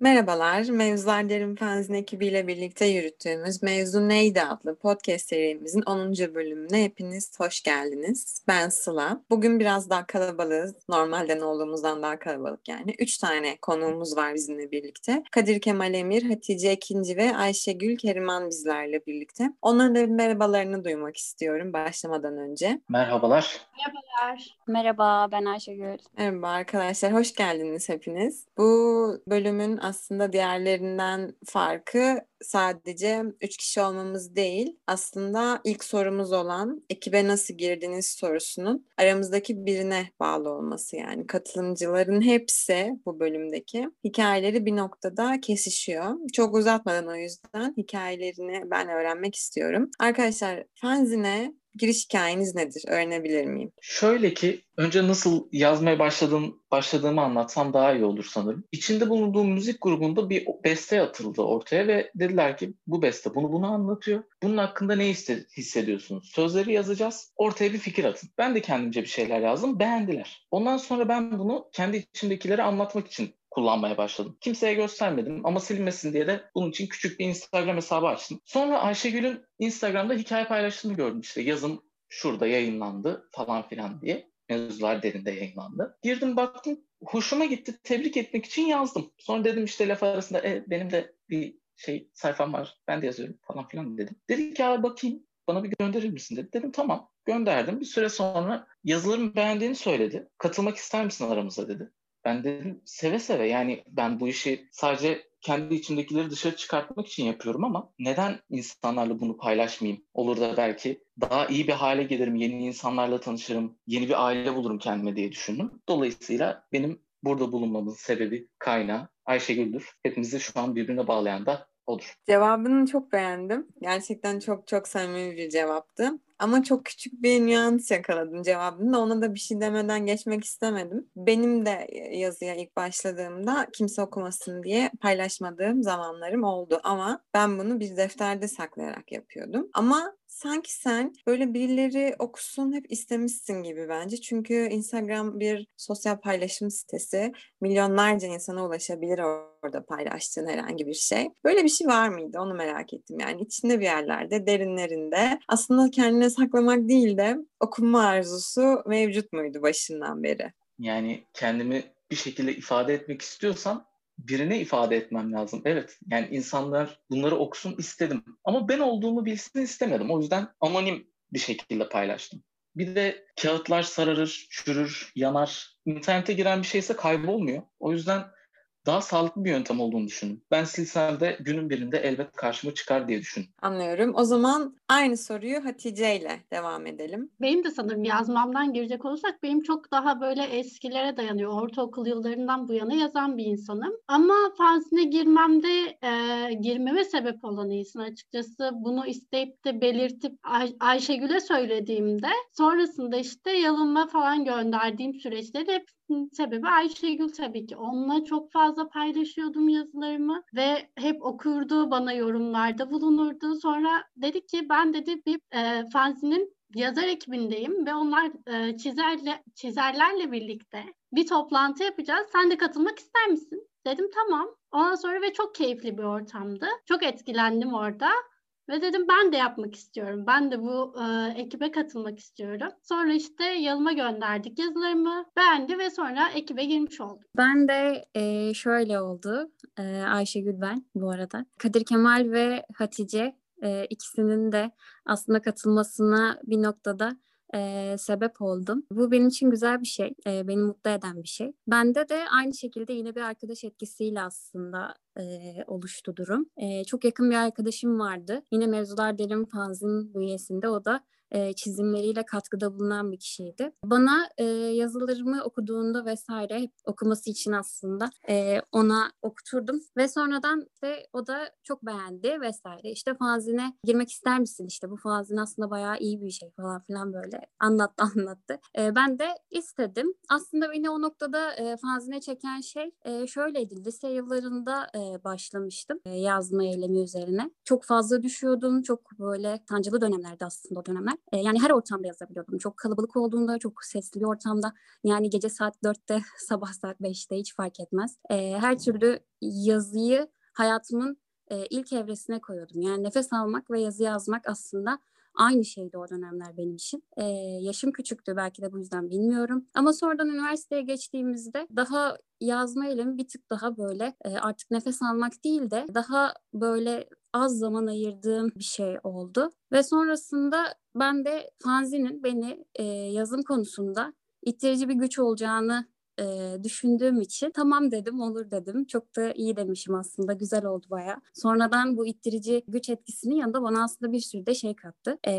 Merhabalar, Mevzular Derin Fanzin ekibiyle birlikte yürüttüğümüz Mevzu Neydi adlı podcast serimizin 10. bölümüne hepiniz hoş geldiniz. Ben Sıla. Bugün biraz daha kalabalığız. Normalden olduğumuzdan daha kalabalık yani. Üç tane konuğumuz var bizimle birlikte. Kadir Kemal Emir, Hatice Ekinci ve Ayşegül Keriman bizlerle birlikte. Onların da merhabalarını duymak istiyorum başlamadan önce. Merhabalar. Merhabalar. Merhaba, ben Ayşegül. Merhaba arkadaşlar, hoş geldiniz hepiniz. Bu bölümün aslında diğerlerinden farkı sadece üç kişi olmamız değil. Aslında ilk sorumuz olan ekibe nasıl girdiniz sorusunun aramızdaki birine bağlı olması yani. Katılımcıların hepsi bu bölümdeki hikayeleri bir noktada kesişiyor. Çok uzatmadan o yüzden hikayelerini ben öğrenmek istiyorum. Arkadaşlar fanzine giriş hikayeniz nedir? Öğrenebilir miyim? Şöyle ki önce nasıl yazmaya başladığım, başladığımı anlatsam daha iyi olur sanırım. İçinde bulunduğum müzik grubunda bir beste atıldı ortaya ve dediler ki bu beste bunu bunu anlatıyor. Bunun hakkında ne hissediyorsunuz? Sözleri yazacağız. Ortaya bir fikir atın. Ben de kendimce bir şeyler yazdım. Beğendiler. Ondan sonra ben bunu kendi içimdekilere anlatmak için kullanmaya başladım. Kimseye göstermedim ama silinmesin diye de bunun için küçük bir Instagram hesabı açtım. Sonra Ayşegül'ün Instagram'da hikaye paylaştığını gördüm işte yazım şurada yayınlandı falan filan diye. Mevzular derinde yayınlandı. Girdim baktım hoşuma gitti tebrik etmek için yazdım. Sonra dedim işte laf arasında e, benim de bir şey sayfam var ben de yazıyorum falan filan dedim. Dedi ki abi bakayım bana bir gönderir misin dedi. Dedim tamam gönderdim. Bir süre sonra yazılarımı beğendiğini söyledi. Katılmak ister misin aramıza dedi. Ben dedim seve seve yani ben bu işi sadece kendi içimdekileri dışarı çıkartmak için yapıyorum ama neden insanlarla bunu paylaşmayayım? Olur da belki daha iyi bir hale gelirim, yeni insanlarla tanışırım, yeni bir aile bulurum kendime diye düşündüm. Dolayısıyla benim burada bulunmamızın sebebi, kaynağı Ayşegül'dür. Hepimizi şu an birbirine bağlayan da odur. Cevabını çok beğendim. Gerçekten çok çok samimi bir cevaptı. Ama çok küçük bir nüans yakaladım cevabında. Ona da bir şey demeden geçmek istemedim. Benim de yazıya ilk başladığımda kimse okumasın diye paylaşmadığım zamanlarım oldu. Ama ben bunu bir defterde saklayarak yapıyordum. Ama sanki sen böyle birileri okusun hep istemişsin gibi bence. Çünkü Instagram bir sosyal paylaşım sitesi. Milyonlarca insana ulaşabilir orada paylaştığın herhangi bir şey. Böyle bir şey var mıydı? Onu merak ettim. Yani içinde bir yerlerde, derinlerinde aslında kendine saklamak değil de okunma arzusu mevcut muydu başından beri? Yani kendimi bir şekilde ifade etmek istiyorsam birine ifade etmem lazım. Evet yani insanlar bunları okusun istedim. Ama ben olduğumu bilsin istemedim. O yüzden anonim bir şekilde paylaştım. Bir de kağıtlar sararır, çürür, yanar. İnternete giren bir şeyse kaybolmuyor. O yüzden daha sağlıklı bir yöntem olduğunu düşünün. Ben silsem de günün birinde elbet karşıma çıkar diye düşün. Anlıyorum. O zaman aynı soruyu Hatice ile devam edelim. Benim de sanırım yazmamdan girecek olursak benim çok daha böyle eskilere dayanıyor. Ortaokul yıllarından bu yana yazan bir insanım. Ama fanzine girmemde e, girmeme sebep olan insan açıkçası bunu isteyip de belirtip Ay- Ayşegül'e söylediğimde sonrasında işte yalınma falan gönderdiğim süreçte de hep sebebi Ayşegül tabii ki. Onunla çok fazla paylaşıyordum yazılarımı ve hep okurdu, bana yorumlarda bulunurdu. Sonra dedi ki ben dedi bir e, fanzinin yazar ekibindeyim ve onlar e, çizerle çizerlerle birlikte bir toplantı yapacağız. Sen de katılmak ister misin? Dedim tamam. Ondan sonra ve çok keyifli bir ortamdı. Çok etkilendim orada. Ve dedim ben de yapmak istiyorum. Ben de bu e, ekibe katılmak istiyorum. Sonra işte yalıma gönderdik yazılarımı. Beğendi ve sonra ekibe girmiş oldum. Ben de e, şöyle oldu. E, Ayşegül ben bu arada. Kadir Kemal ve Hatice e, ikisinin de aslında katılmasına bir noktada e, sebep oldum. Bu benim için güzel bir şey. E, beni mutlu eden bir şey. Bende de aynı şekilde yine bir arkadaş etkisiyle aslında e, oluştu durum. E, çok yakın bir arkadaşım vardı. Yine Mevzular Derin Fanzin bünyesinde o da e, çizimleriyle katkıda bulunan bir kişiydi. Bana e, yazılarımı okuduğunda vesaire hep okuması için aslında e, ona okuturdum ve sonradan işte o da çok beğendi vesaire. İşte fanzine girmek ister misin? İşte bu fanzin aslında bayağı iyi bir şey falan filan böyle anlattı anlattı. E, ben de istedim. Aslında beni o noktada e, fanzine çeken şey e, şöyleydi. Lise yıllarında e, başlamıştım e, yazma eylemi üzerine. Çok fazla düşüyordum. Çok böyle sancılı dönemlerde aslında o dönemler. E, yani her ortamda yazabiliyordum. Çok kalabalık olduğunda, çok sesli bir ortamda. Yani gece saat 4'te, sabah saat 5'te hiç fark etmez. E, her türlü yazıyı hayatımın e, ilk evresine koyuyordum. Yani nefes almak ve yazı yazmak aslında aynı şeydi o dönemler benim için. Ee, yaşım küçüktü belki de bu yüzden bilmiyorum. Ama sonradan üniversiteye geçtiğimizde daha yazma eylemi bir tık daha böyle artık nefes almak değil de daha böyle az zaman ayırdığım bir şey oldu. Ve sonrasında ben de fanzinin beni yazım konusunda ittirici bir güç olacağını e, düşündüğüm için tamam dedim olur dedim. Çok da iyi demişim aslında güzel oldu baya. Sonradan bu ittirici güç etkisinin yanında bana aslında bir sürü de şey kattı. E,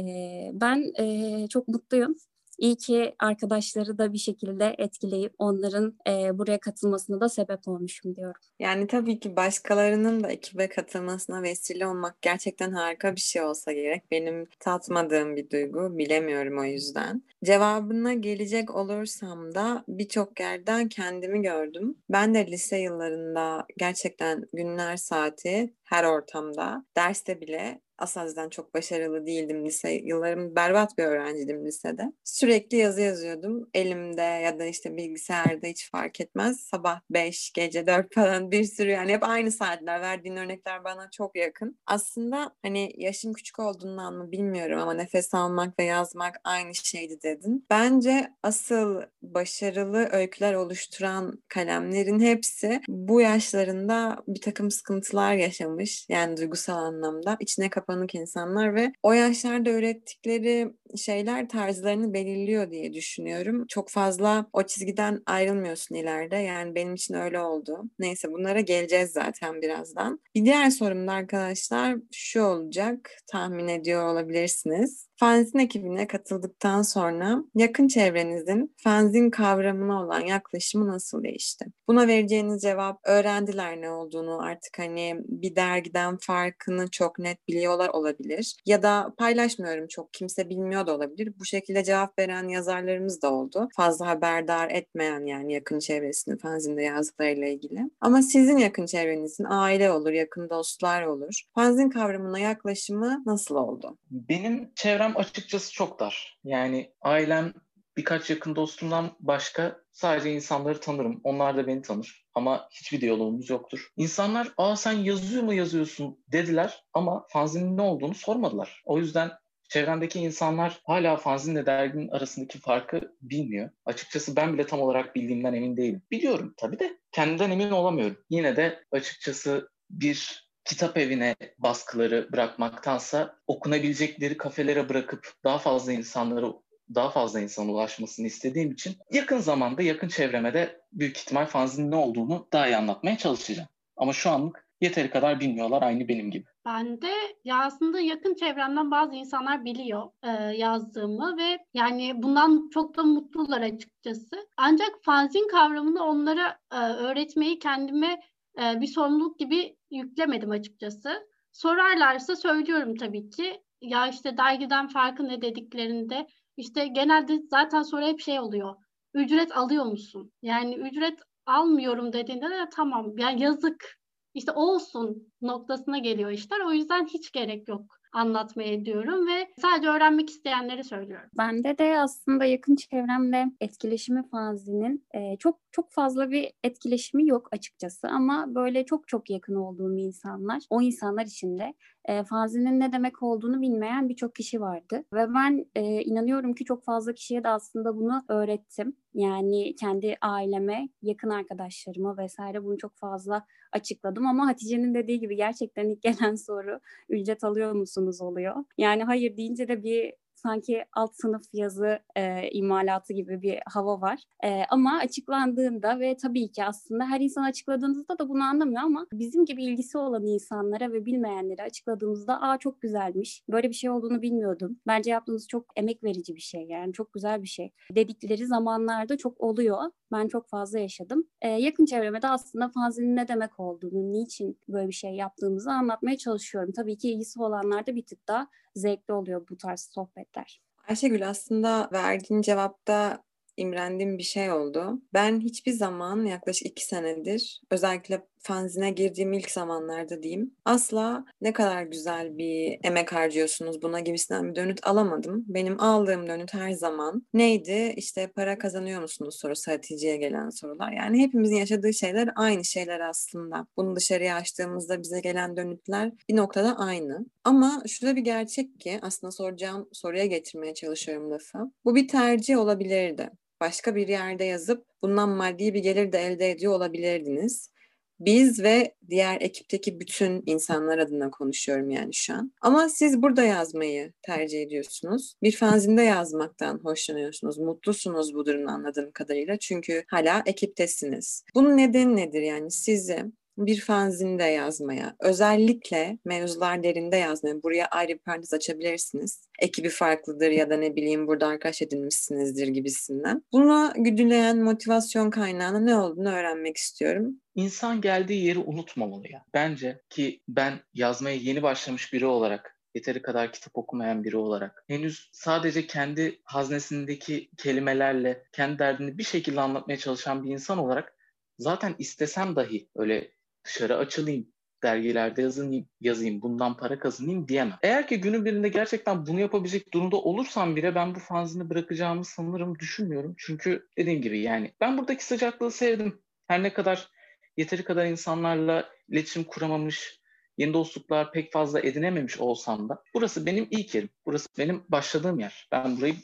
ben e, çok mutluyum. İyi ki arkadaşları da bir şekilde etkileyip onların e, buraya katılmasına da sebep olmuşum diyorum. Yani tabii ki başkalarının da ekibe katılmasına vesile olmak gerçekten harika bir şey olsa gerek. Benim tatmadığım bir duygu, bilemiyorum o yüzden. Cevabına gelecek olursam da birçok yerden kendimi gördüm. Ben de lise yıllarında gerçekten günler saati her ortamda, derste bile Asaz'dan çok başarılı değildim lise yıllarım berbat bir öğrenciydim lisede. Sürekli yazı yazıyordum elimde ya da işte bilgisayarda hiç fark etmez. Sabah 5, gece 4 falan bir sürü yani hep aynı saatler verdiğin örnekler bana çok yakın. Aslında hani yaşım küçük olduğundan mı bilmiyorum ama nefes almak ve yazmak aynı şeydi dedin. Bence asıl başarılı öyküler oluşturan kalemlerin hepsi bu yaşlarında bir takım sıkıntılar yaşamış. Yani duygusal anlamda içine kapanık insanlar ve o yaşlarda ürettikleri şeyler tarzlarını belirliyor diye düşünüyorum. Çok fazla o çizgiden ayrılmıyorsun ileride. Yani benim için öyle oldu. Neyse bunlara geleceğiz zaten birazdan. Bir diğer sorum da arkadaşlar şu olacak. Tahmin ediyor olabilirsiniz. Fanzin ekibine katıldıktan sonra yakın çevrenizin fanzin kavramına olan yaklaşımı nasıl değişti? Buna vereceğiniz cevap öğrendiler ne olduğunu artık hani bir dergiden farkını çok net biliyorlar olabilir. Ya da paylaşmıyorum çok kimse bilmiyor da olabilir. Bu şekilde cevap veren yazarlarımız da oldu. Fazla haberdar etmeyen yani yakın çevresini fanzinde yazdıklarıyla ilgili. Ama sizin yakın çevrenizin aile olur, yakın dostlar olur. Fanzin kavramına yaklaşımı nasıl oldu? Benim çevrem çevrem açıkçası çok dar. Yani ailem birkaç yakın dostumdan başka sadece insanları tanırım. Onlar da beni tanır. Ama hiçbir diyalogumuz yoktur. İnsanlar aa sen yazıyor mu yazıyorsun dediler ama fanzinin ne olduğunu sormadılar. O yüzden çevremdeki insanlar hala fanzinle derginin arasındaki farkı bilmiyor. Açıkçası ben bile tam olarak bildiğimden emin değilim. Biliyorum tabii de kendimden emin olamıyorum. Yine de açıkçası bir kitap evine baskıları bırakmaktansa okunabilecekleri kafelere bırakıp daha fazla insanlara daha fazla insana ulaşmasını istediğim için yakın zamanda yakın çevreme de büyük ihtimal fanzinin ne olduğunu daha iyi anlatmaya çalışacağım. Ama şu anlık yeteri kadar bilmiyorlar aynı benim gibi. Ben de ya aslında yakın çevremden bazı insanlar biliyor e, yazdığımı ve yani bundan çok da mutlular açıkçası. Ancak fanzin kavramını onlara e, öğretmeyi kendime e, bir sorumluluk gibi yüklemedim açıkçası. Sorarlarsa söylüyorum tabii ki. Ya işte dergiden farkı ne dediklerinde işte genelde zaten soru hep şey oluyor. Ücret alıyor musun? Yani ücret almıyorum dediğinde de tamam yani yazık işte olsun noktasına geliyor işler. O yüzden hiç gerek yok anlatmaya diyorum ve sadece öğrenmek isteyenleri söylüyorum. Bende de aslında yakın çevremle etkileşimi fanzinin e, çok çok fazla bir etkileşimi yok açıkçası ama böyle çok çok yakın olduğum insanlar, o insanlar içinde e, fanzinin ne demek olduğunu bilmeyen birçok kişi vardı. Ve ben e, inanıyorum ki çok fazla kişiye de aslında bunu öğrettim. Yani kendi aileme, yakın arkadaşlarıma vesaire bunu çok fazla açıkladım. Ama Hatice'nin dediği gibi gerçekten ilk gelen soru ücret alıyor musunuz oluyor. Yani hayır deyince de bir sanki alt sınıf yazı e, imalatı gibi bir hava var. E, ama açıklandığında ve tabii ki aslında her insan açıkladığınızda da bunu anlamıyor ama bizim gibi ilgisi olan insanlara ve bilmeyenlere açıkladığımızda aa çok güzelmiş. Böyle bir şey olduğunu bilmiyordum. Bence yaptığınız çok emek verici bir şey yani çok güzel bir şey. Dedikleri zamanlarda çok oluyor. Ben çok fazla yaşadım. E, yakın çevreme de aslında fanzinin ne demek olduğunu, niçin böyle bir şey yaptığımızı anlatmaya çalışıyorum. Tabii ki ilgisi olanlar da bir tık daha zevkli oluyor bu tarz sohbetler. Ayşegül aslında verdiğin cevapta imrendiğim bir şey oldu. Ben hiçbir zaman yaklaşık iki senedir özellikle fanzine girdiğim ilk zamanlarda diyeyim asla ne kadar güzel bir emek harcıyorsunuz buna gibisinden bir dönüt alamadım. Benim aldığım dönüt her zaman neydi? İşte para kazanıyor musunuz sorusu Hatice'ye gelen sorular. Yani hepimizin yaşadığı şeyler aynı şeyler aslında. Bunu dışarıya açtığımızda bize gelen dönütler bir noktada aynı. Ama şurada bir gerçek ki aslında soracağım soruya getirmeye çalışıyorum lafı. Bu bir tercih olabilirdi başka bir yerde yazıp bundan maddi bir gelir de elde ediyor olabilirdiniz. Biz ve diğer ekipteki bütün insanlar adına konuşuyorum yani şu an. Ama siz burada yazmayı tercih ediyorsunuz. Bir fanzinde yazmaktan hoşlanıyorsunuz. Mutlusunuz bu durumda anladığım kadarıyla. Çünkü hala ekiptesiniz. Bunun nedeni nedir yani sizi bir fanzinde yazmaya, özellikle mevzular derinde yazmaya, buraya ayrı bir parantez açabilirsiniz. Ekibi farklıdır ya da ne bileyim burada arkadaş edinmişsinizdir gibisinden. Buna güdüleyen motivasyon kaynağının ne olduğunu öğrenmek istiyorum. İnsan geldiği yeri unutmamalı ya. Bence ki ben yazmaya yeni başlamış biri olarak yeteri kadar kitap okumayan biri olarak henüz sadece kendi haznesindeki kelimelerle kendi derdini bir şekilde anlatmaya çalışan bir insan olarak zaten istesem dahi öyle dışarı açılayım, dergilerde yazayım, yazayım, bundan para kazanayım diyemem. Eğer ki günün birinde gerçekten bunu yapabilecek durumda olursam bile ben bu fanzini bırakacağımı sanırım düşünmüyorum. Çünkü dediğim gibi yani ben buradaki sıcaklığı sevdim. Her ne kadar yeteri kadar insanlarla iletişim kuramamış, yeni dostluklar pek fazla edinememiş olsam da burası benim ilk yerim. Burası benim başladığım yer. Ben burayı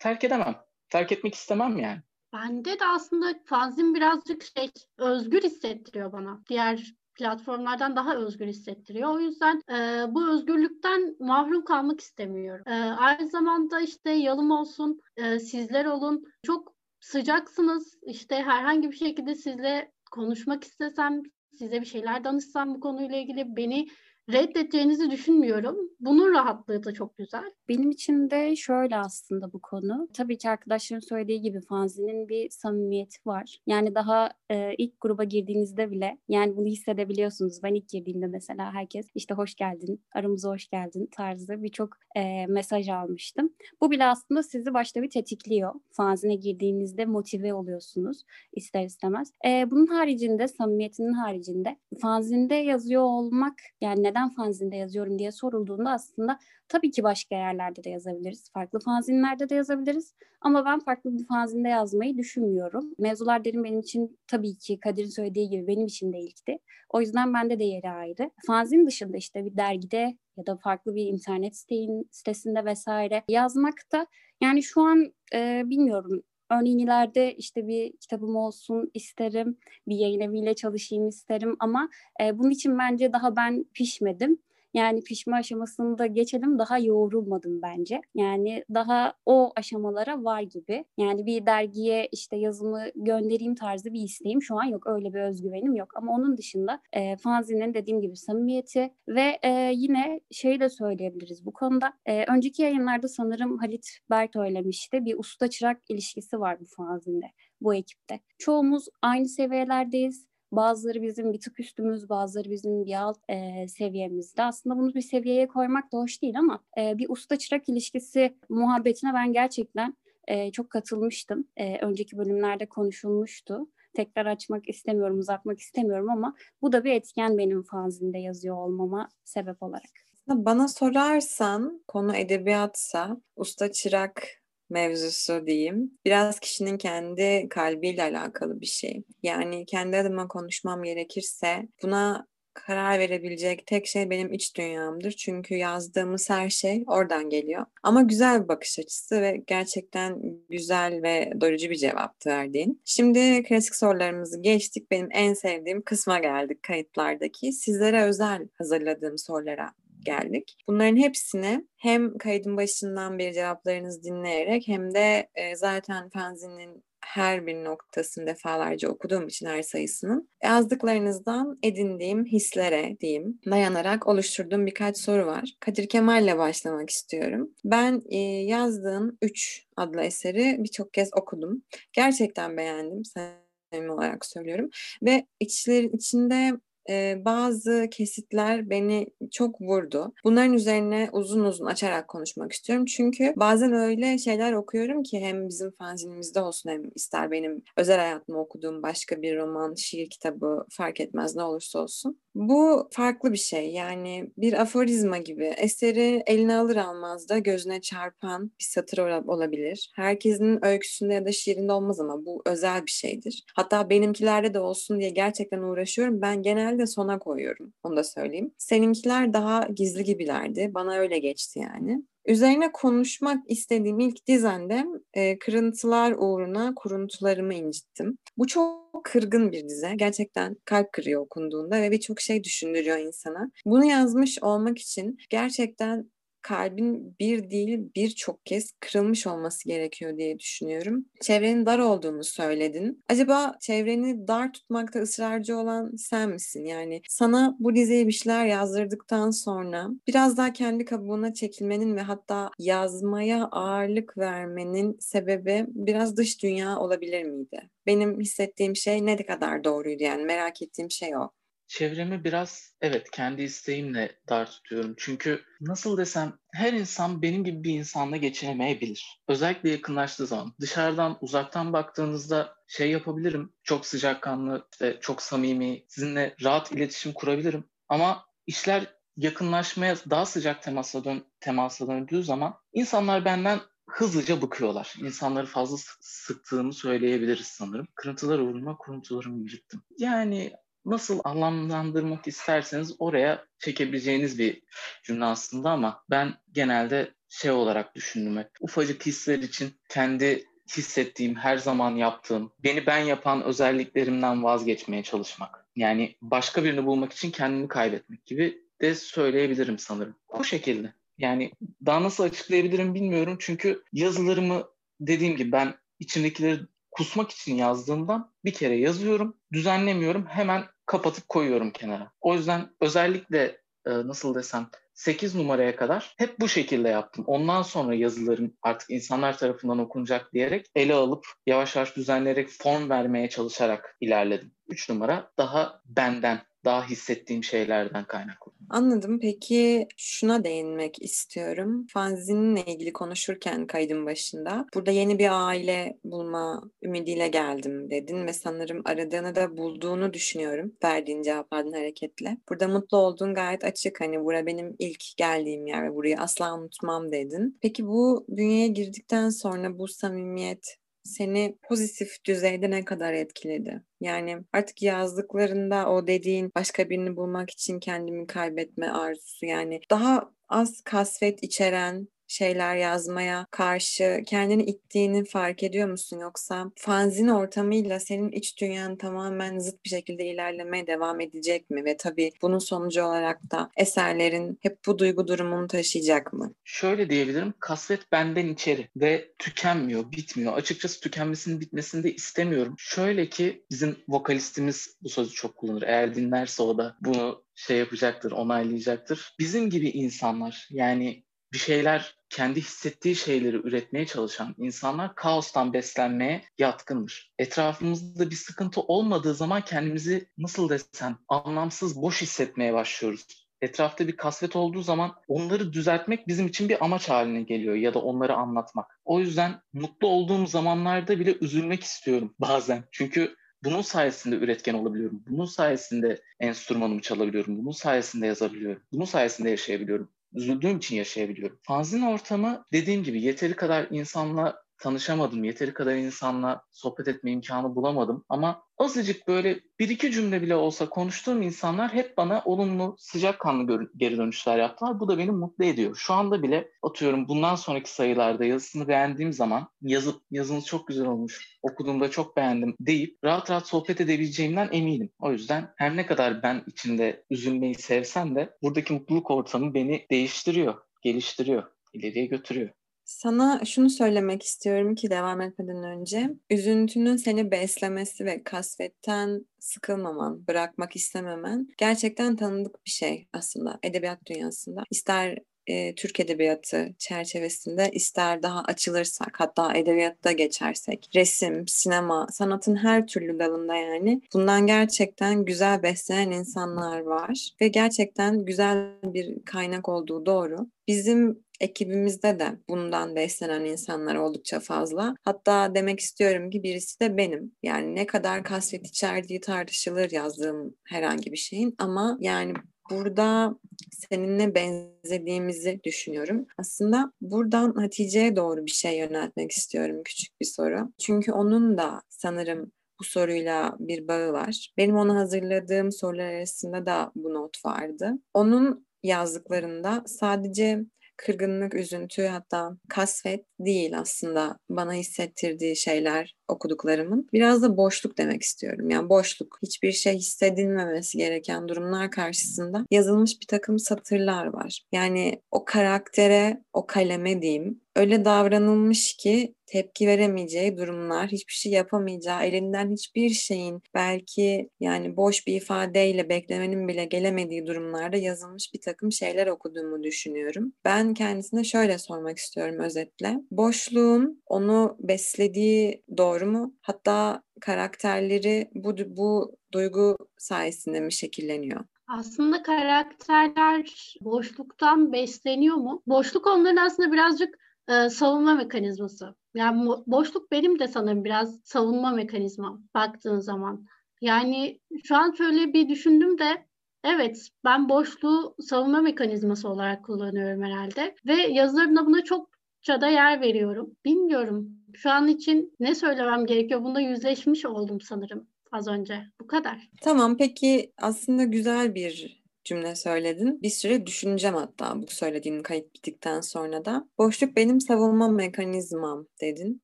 terk edemem. Terk etmek istemem yani. Bende de aslında fanzin birazcık şey özgür hissettiriyor bana. Diğer platformlardan daha özgür hissettiriyor. O yüzden e, bu özgürlükten mahrum kalmak istemiyorum. E, aynı zamanda işte yalım olsun, e, sizler olun. Çok sıcaksınız. İşte herhangi bir şekilde sizle konuşmak istesem, size bir şeyler danışsam bu konuyla ilgili beni reddedeceğinizi düşünmüyorum. Bunun rahatlığı da çok güzel. Benim için de şöyle aslında bu konu. Tabii ki arkadaşların söylediği gibi fanzinin bir samimiyeti var. Yani daha e, ilk gruba girdiğinizde bile yani bunu hissedebiliyorsunuz. Ben ilk girdiğimde mesela herkes işte hoş geldin, aramıza hoş geldin tarzı birçok e, mesaj almıştım. Bu bile aslında sizi başta bir tetikliyor. Fanzine girdiğinizde motive oluyorsunuz ister istemez. E, bunun haricinde, samimiyetinin haricinde fanzinde yazıyor olmak yani neden fanzinde yazıyorum diye sorulduğunda aslında tabii ki başka yerlerde de yazabiliriz. Farklı fanzinlerde de yazabiliriz. Ama ben farklı bir fanzinde yazmayı düşünmüyorum. Mevzular derin benim için tabii ki Kadir'in söylediği gibi benim için de ilkti. O yüzden bende de yeri ayrı. Fanzin dışında işte bir dergide ya da farklı bir internet siteyin, sitesinde vesaire yazmak da yani şu an e, bilmiyorum Örneğin ileride işte bir kitabım olsun isterim, bir yayın eviyle çalışayım isterim ama e, bunun için bence daha ben pişmedim. Yani pişme aşamasını da geçelim daha yoğrulmadım bence. Yani daha o aşamalara var gibi. Yani bir dergiye işte yazımı göndereyim tarzı bir isteğim şu an yok. Öyle bir özgüvenim yok. Ama onun dışında e, fanzinin dediğim gibi samimiyeti ve e, yine şey de söyleyebiliriz bu konuda. E, önceki yayınlarda sanırım Halit Bert söylemişti. Bir usta çırak ilişkisi var bu fanzinde bu ekipte. Çoğumuz aynı seviyelerdeyiz. Bazıları bizim bir tık üstümüz, bazıları bizim bir alt e, seviyemizde. Aslında bunu bir seviyeye koymak da hoş değil ama e, bir usta çırak ilişkisi muhabbetine ben gerçekten e, çok katılmıştım. E, önceki bölümlerde konuşulmuştu. Tekrar açmak istemiyorum, uzatmak istemiyorum ama bu da bir etken benim fanzinde yazıyor olmama sebep olarak. Bana sorarsan konu edebiyatsa usta çırak mevzusu diyeyim. Biraz kişinin kendi kalbiyle alakalı bir şey. Yani kendi adıma konuşmam gerekirse buna karar verebilecek tek şey benim iç dünyamdır. Çünkü yazdığımız her şey oradan geliyor. Ama güzel bir bakış açısı ve gerçekten güzel ve doyurucu bir cevaptı verdiğin. Şimdi klasik sorularımızı geçtik. Benim en sevdiğim kısma geldik kayıtlardaki. Sizlere özel hazırladığım sorulara geldik. Bunların hepsini hem kaydın başından beri cevaplarınızı dinleyerek hem de e, zaten fanzinin her bir noktasını defalarca okuduğum için her sayısının yazdıklarınızdan edindiğim hislere diyeyim dayanarak oluşturduğum birkaç soru var. Kadir Kemal'le başlamak istiyorum. Ben e, yazdığın 3 adlı eseri birçok kez okudum. Gerçekten beğendim. Samimi olarak söylüyorum. Ve içlerin içinde e, bazı kesitler beni çok vurdu. Bunların üzerine uzun uzun açarak konuşmak istiyorum. Çünkü bazen öyle şeyler okuyorum ki hem bizim fanzinimizde olsun hem ister benim özel hayatımı okuduğum başka bir roman, şiir kitabı fark etmez ne olursa olsun. Bu farklı bir şey yani bir aforizma gibi eseri eline alır almaz da gözüne çarpan bir satır olabilir. Herkesin öyküsünde ya da şiirinde olmaz ama bu özel bir şeydir. Hatta benimkilerde de olsun diye gerçekten uğraşıyorum. Ben genelde sona koyuyorum onu da söyleyeyim. Seninkiler daha gizli gibilerdi bana öyle geçti yani. Üzerine konuşmak istediğim ilk dizende e, kırıntılar uğruna kuruntularımı incittim. Bu çok kırgın bir dize. Gerçekten kalp kırıyor okunduğunda ve birçok şey düşündürüyor insana. Bunu yazmış olmak için gerçekten kalbin bir değil birçok kez kırılmış olması gerekiyor diye düşünüyorum. Çevrenin dar olduğunu söyledin. Acaba çevreni dar tutmakta ısrarcı olan sen misin? Yani sana bu diziye bir şeyler yazdırdıktan sonra biraz daha kendi kabuğuna çekilmenin ve hatta yazmaya ağırlık vermenin sebebi biraz dış dünya olabilir miydi? Benim hissettiğim şey ne kadar doğruydu yani merak ettiğim şey o çevremi biraz evet kendi isteğimle dar tutuyorum. Çünkü nasıl desem her insan benim gibi bir insanla geçinemeyebilir. Özellikle yakınlaştığı zaman. Dışarıdan uzaktan baktığınızda şey yapabilirim. Çok sıcakkanlı, işte çok samimi, sizinle rahat iletişim kurabilirim. Ama işler yakınlaşmaya daha sıcak temasa, dön, temasa döndüğü zaman insanlar benden hızlıca bıkıyorlar. İnsanları fazla sıktığımı söyleyebiliriz sanırım. Kırıntılar uğruna kuruntularımı yırttım. Yani nasıl anlamlandırmak isterseniz oraya çekebileceğiniz bir cümle aslında ama ben genelde şey olarak düşündüm hep. Ufacık hisler için kendi hissettiğim, her zaman yaptığım, beni ben yapan özelliklerimden vazgeçmeye çalışmak. Yani başka birini bulmak için kendimi kaybetmek gibi de söyleyebilirim sanırım. Bu şekilde. Yani daha nasıl açıklayabilirim bilmiyorum. Çünkü yazılarımı dediğim gibi ben içimdekileri kusmak için yazdığımdan bir kere yazıyorum, düzenlemiyorum, hemen kapatıp koyuyorum kenara. O yüzden özellikle e, nasıl desem 8 numaraya kadar hep bu şekilde yaptım. Ondan sonra yazılarım artık insanlar tarafından okunacak diyerek ele alıp yavaş yavaş düzenleyerek form vermeye çalışarak ilerledim. 3 numara daha benden daha hissettiğim şeylerden kaynaklı. Anladım. Peki şuna değinmek istiyorum. Fanzininle ilgili konuşurken kaydın başında burada yeni bir aile bulma ümidiyle geldim dedin ve sanırım aradığını da bulduğunu düşünüyorum verdiğin cevaplardan hareketle. Burada mutlu olduğun gayet açık. Hani bura benim ilk geldiğim yer ve burayı asla unutmam dedin. Peki bu dünyaya girdikten sonra bu samimiyet seni pozitif düzeyde ne kadar etkiledi? Yani artık yazdıklarında o dediğin başka birini bulmak için kendimi kaybetme arzusu yani daha az kasvet içeren şeyler yazmaya karşı kendini ittiğini fark ediyor musun? Yoksa fanzin ortamıyla senin iç dünyan tamamen zıt bir şekilde ilerlemeye devam edecek mi? Ve tabii bunun sonucu olarak da eserlerin hep bu duygu durumunu taşıyacak mı? Şöyle diyebilirim. Kasvet benden içeri ve tükenmiyor, bitmiyor. Açıkçası tükenmesinin bitmesini de istemiyorum. Şöyle ki bizim vokalistimiz bu sözü çok kullanır. Eğer dinlerse o da bunu şey yapacaktır, onaylayacaktır. Bizim gibi insanlar yani bir şeyler kendi hissettiği şeyleri üretmeye çalışan insanlar kaostan beslenmeye yatkınmış. Etrafımızda bir sıkıntı olmadığı zaman kendimizi nasıl desem anlamsız boş hissetmeye başlıyoruz. Etrafta bir kasvet olduğu zaman onları düzeltmek bizim için bir amaç haline geliyor ya da onları anlatmak. O yüzden mutlu olduğum zamanlarda bile üzülmek istiyorum bazen. Çünkü bunun sayesinde üretken olabiliyorum. Bunun sayesinde enstrümanımı çalabiliyorum. Bunun sayesinde yazabiliyorum. Bunun sayesinde yaşayabiliyorum üzüldüğüm için yaşayabiliyorum. Fanzin ortamı dediğim gibi yeteri kadar insanla tanışamadım. Yeteri kadar insanla sohbet etme imkanı bulamadım. Ama azıcık böyle bir iki cümle bile olsa konuştuğum insanlar hep bana olumlu, sıcakkanlı geri dönüşler yaptılar. Bu da beni mutlu ediyor. Şu anda bile atıyorum bundan sonraki sayılarda yazısını beğendiğim zaman yazıp yazınız çok güzel olmuş, okuduğumda çok beğendim deyip rahat rahat sohbet edebileceğimden eminim. O yüzden her ne kadar ben içinde üzülmeyi sevsem de buradaki mutluluk ortamı beni değiştiriyor, geliştiriyor, ileriye götürüyor. Sana şunu söylemek istiyorum ki devam etmeden önce. Üzüntünün seni beslemesi ve kasvetten sıkılmaman, bırakmak istememen gerçekten tanıdık bir şey aslında edebiyat dünyasında. İster e, Türk Edebiyatı çerçevesinde ister daha açılırsak hatta edebiyatta geçersek resim, sinema, sanatın her türlü dalında yani bundan gerçekten güzel beslenen insanlar var ve gerçekten güzel bir kaynak olduğu doğru. Bizim ekibimizde de bundan beslenen insanlar oldukça fazla. Hatta demek istiyorum ki birisi de benim. Yani ne kadar kasvet içerdiği tartışılır yazdığım herhangi bir şeyin ama yani burada seninle benzediğimizi düşünüyorum. Aslında buradan Hatice'ye doğru bir şey yöneltmek istiyorum. Küçük bir soru. Çünkü onun da sanırım bu soruyla bir bağı var. Benim ona hazırladığım sorular arasında da bu not vardı. Onun yazdıklarında sadece kırgınlık, üzüntü hatta kasvet değil aslında bana hissettirdiği şeyler okuduklarımın. Biraz da boşluk demek istiyorum. Yani boşluk, hiçbir şey hissedilmemesi gereken durumlar karşısında yazılmış bir takım satırlar var. Yani o karaktere, o kaleme diyeyim, öyle davranılmış ki tepki veremeyeceği durumlar, hiçbir şey yapamayacağı, elinden hiçbir şeyin belki yani boş bir ifadeyle beklemenin bile gelemediği durumlarda yazılmış bir takım şeyler okuduğumu düşünüyorum. Ben kendisine şöyle sormak istiyorum özetle. Boşluğun onu beslediği doğru mu? Hatta karakterleri bu, bu duygu sayesinde mi şekilleniyor? Aslında karakterler boşluktan besleniyor mu? Boşluk onların aslında birazcık e, savunma mekanizması. Yani boşluk benim de sanırım biraz savunma mekanizmam baktığın zaman. Yani şu an şöyle bir düşündüm de evet ben boşluğu savunma mekanizması olarak kullanıyorum herhalde. Ve yazılarımda buna çokça da yer veriyorum. Bilmiyorum şu an için ne söylemem gerekiyor bunda yüzleşmiş oldum sanırım az önce. Bu kadar. Tamam peki aslında güzel bir cümle söyledin. Bir süre düşüneceğim hatta bu söylediğin kayıt bittikten sonra da. Boşluk benim savunma mekanizmam dedin.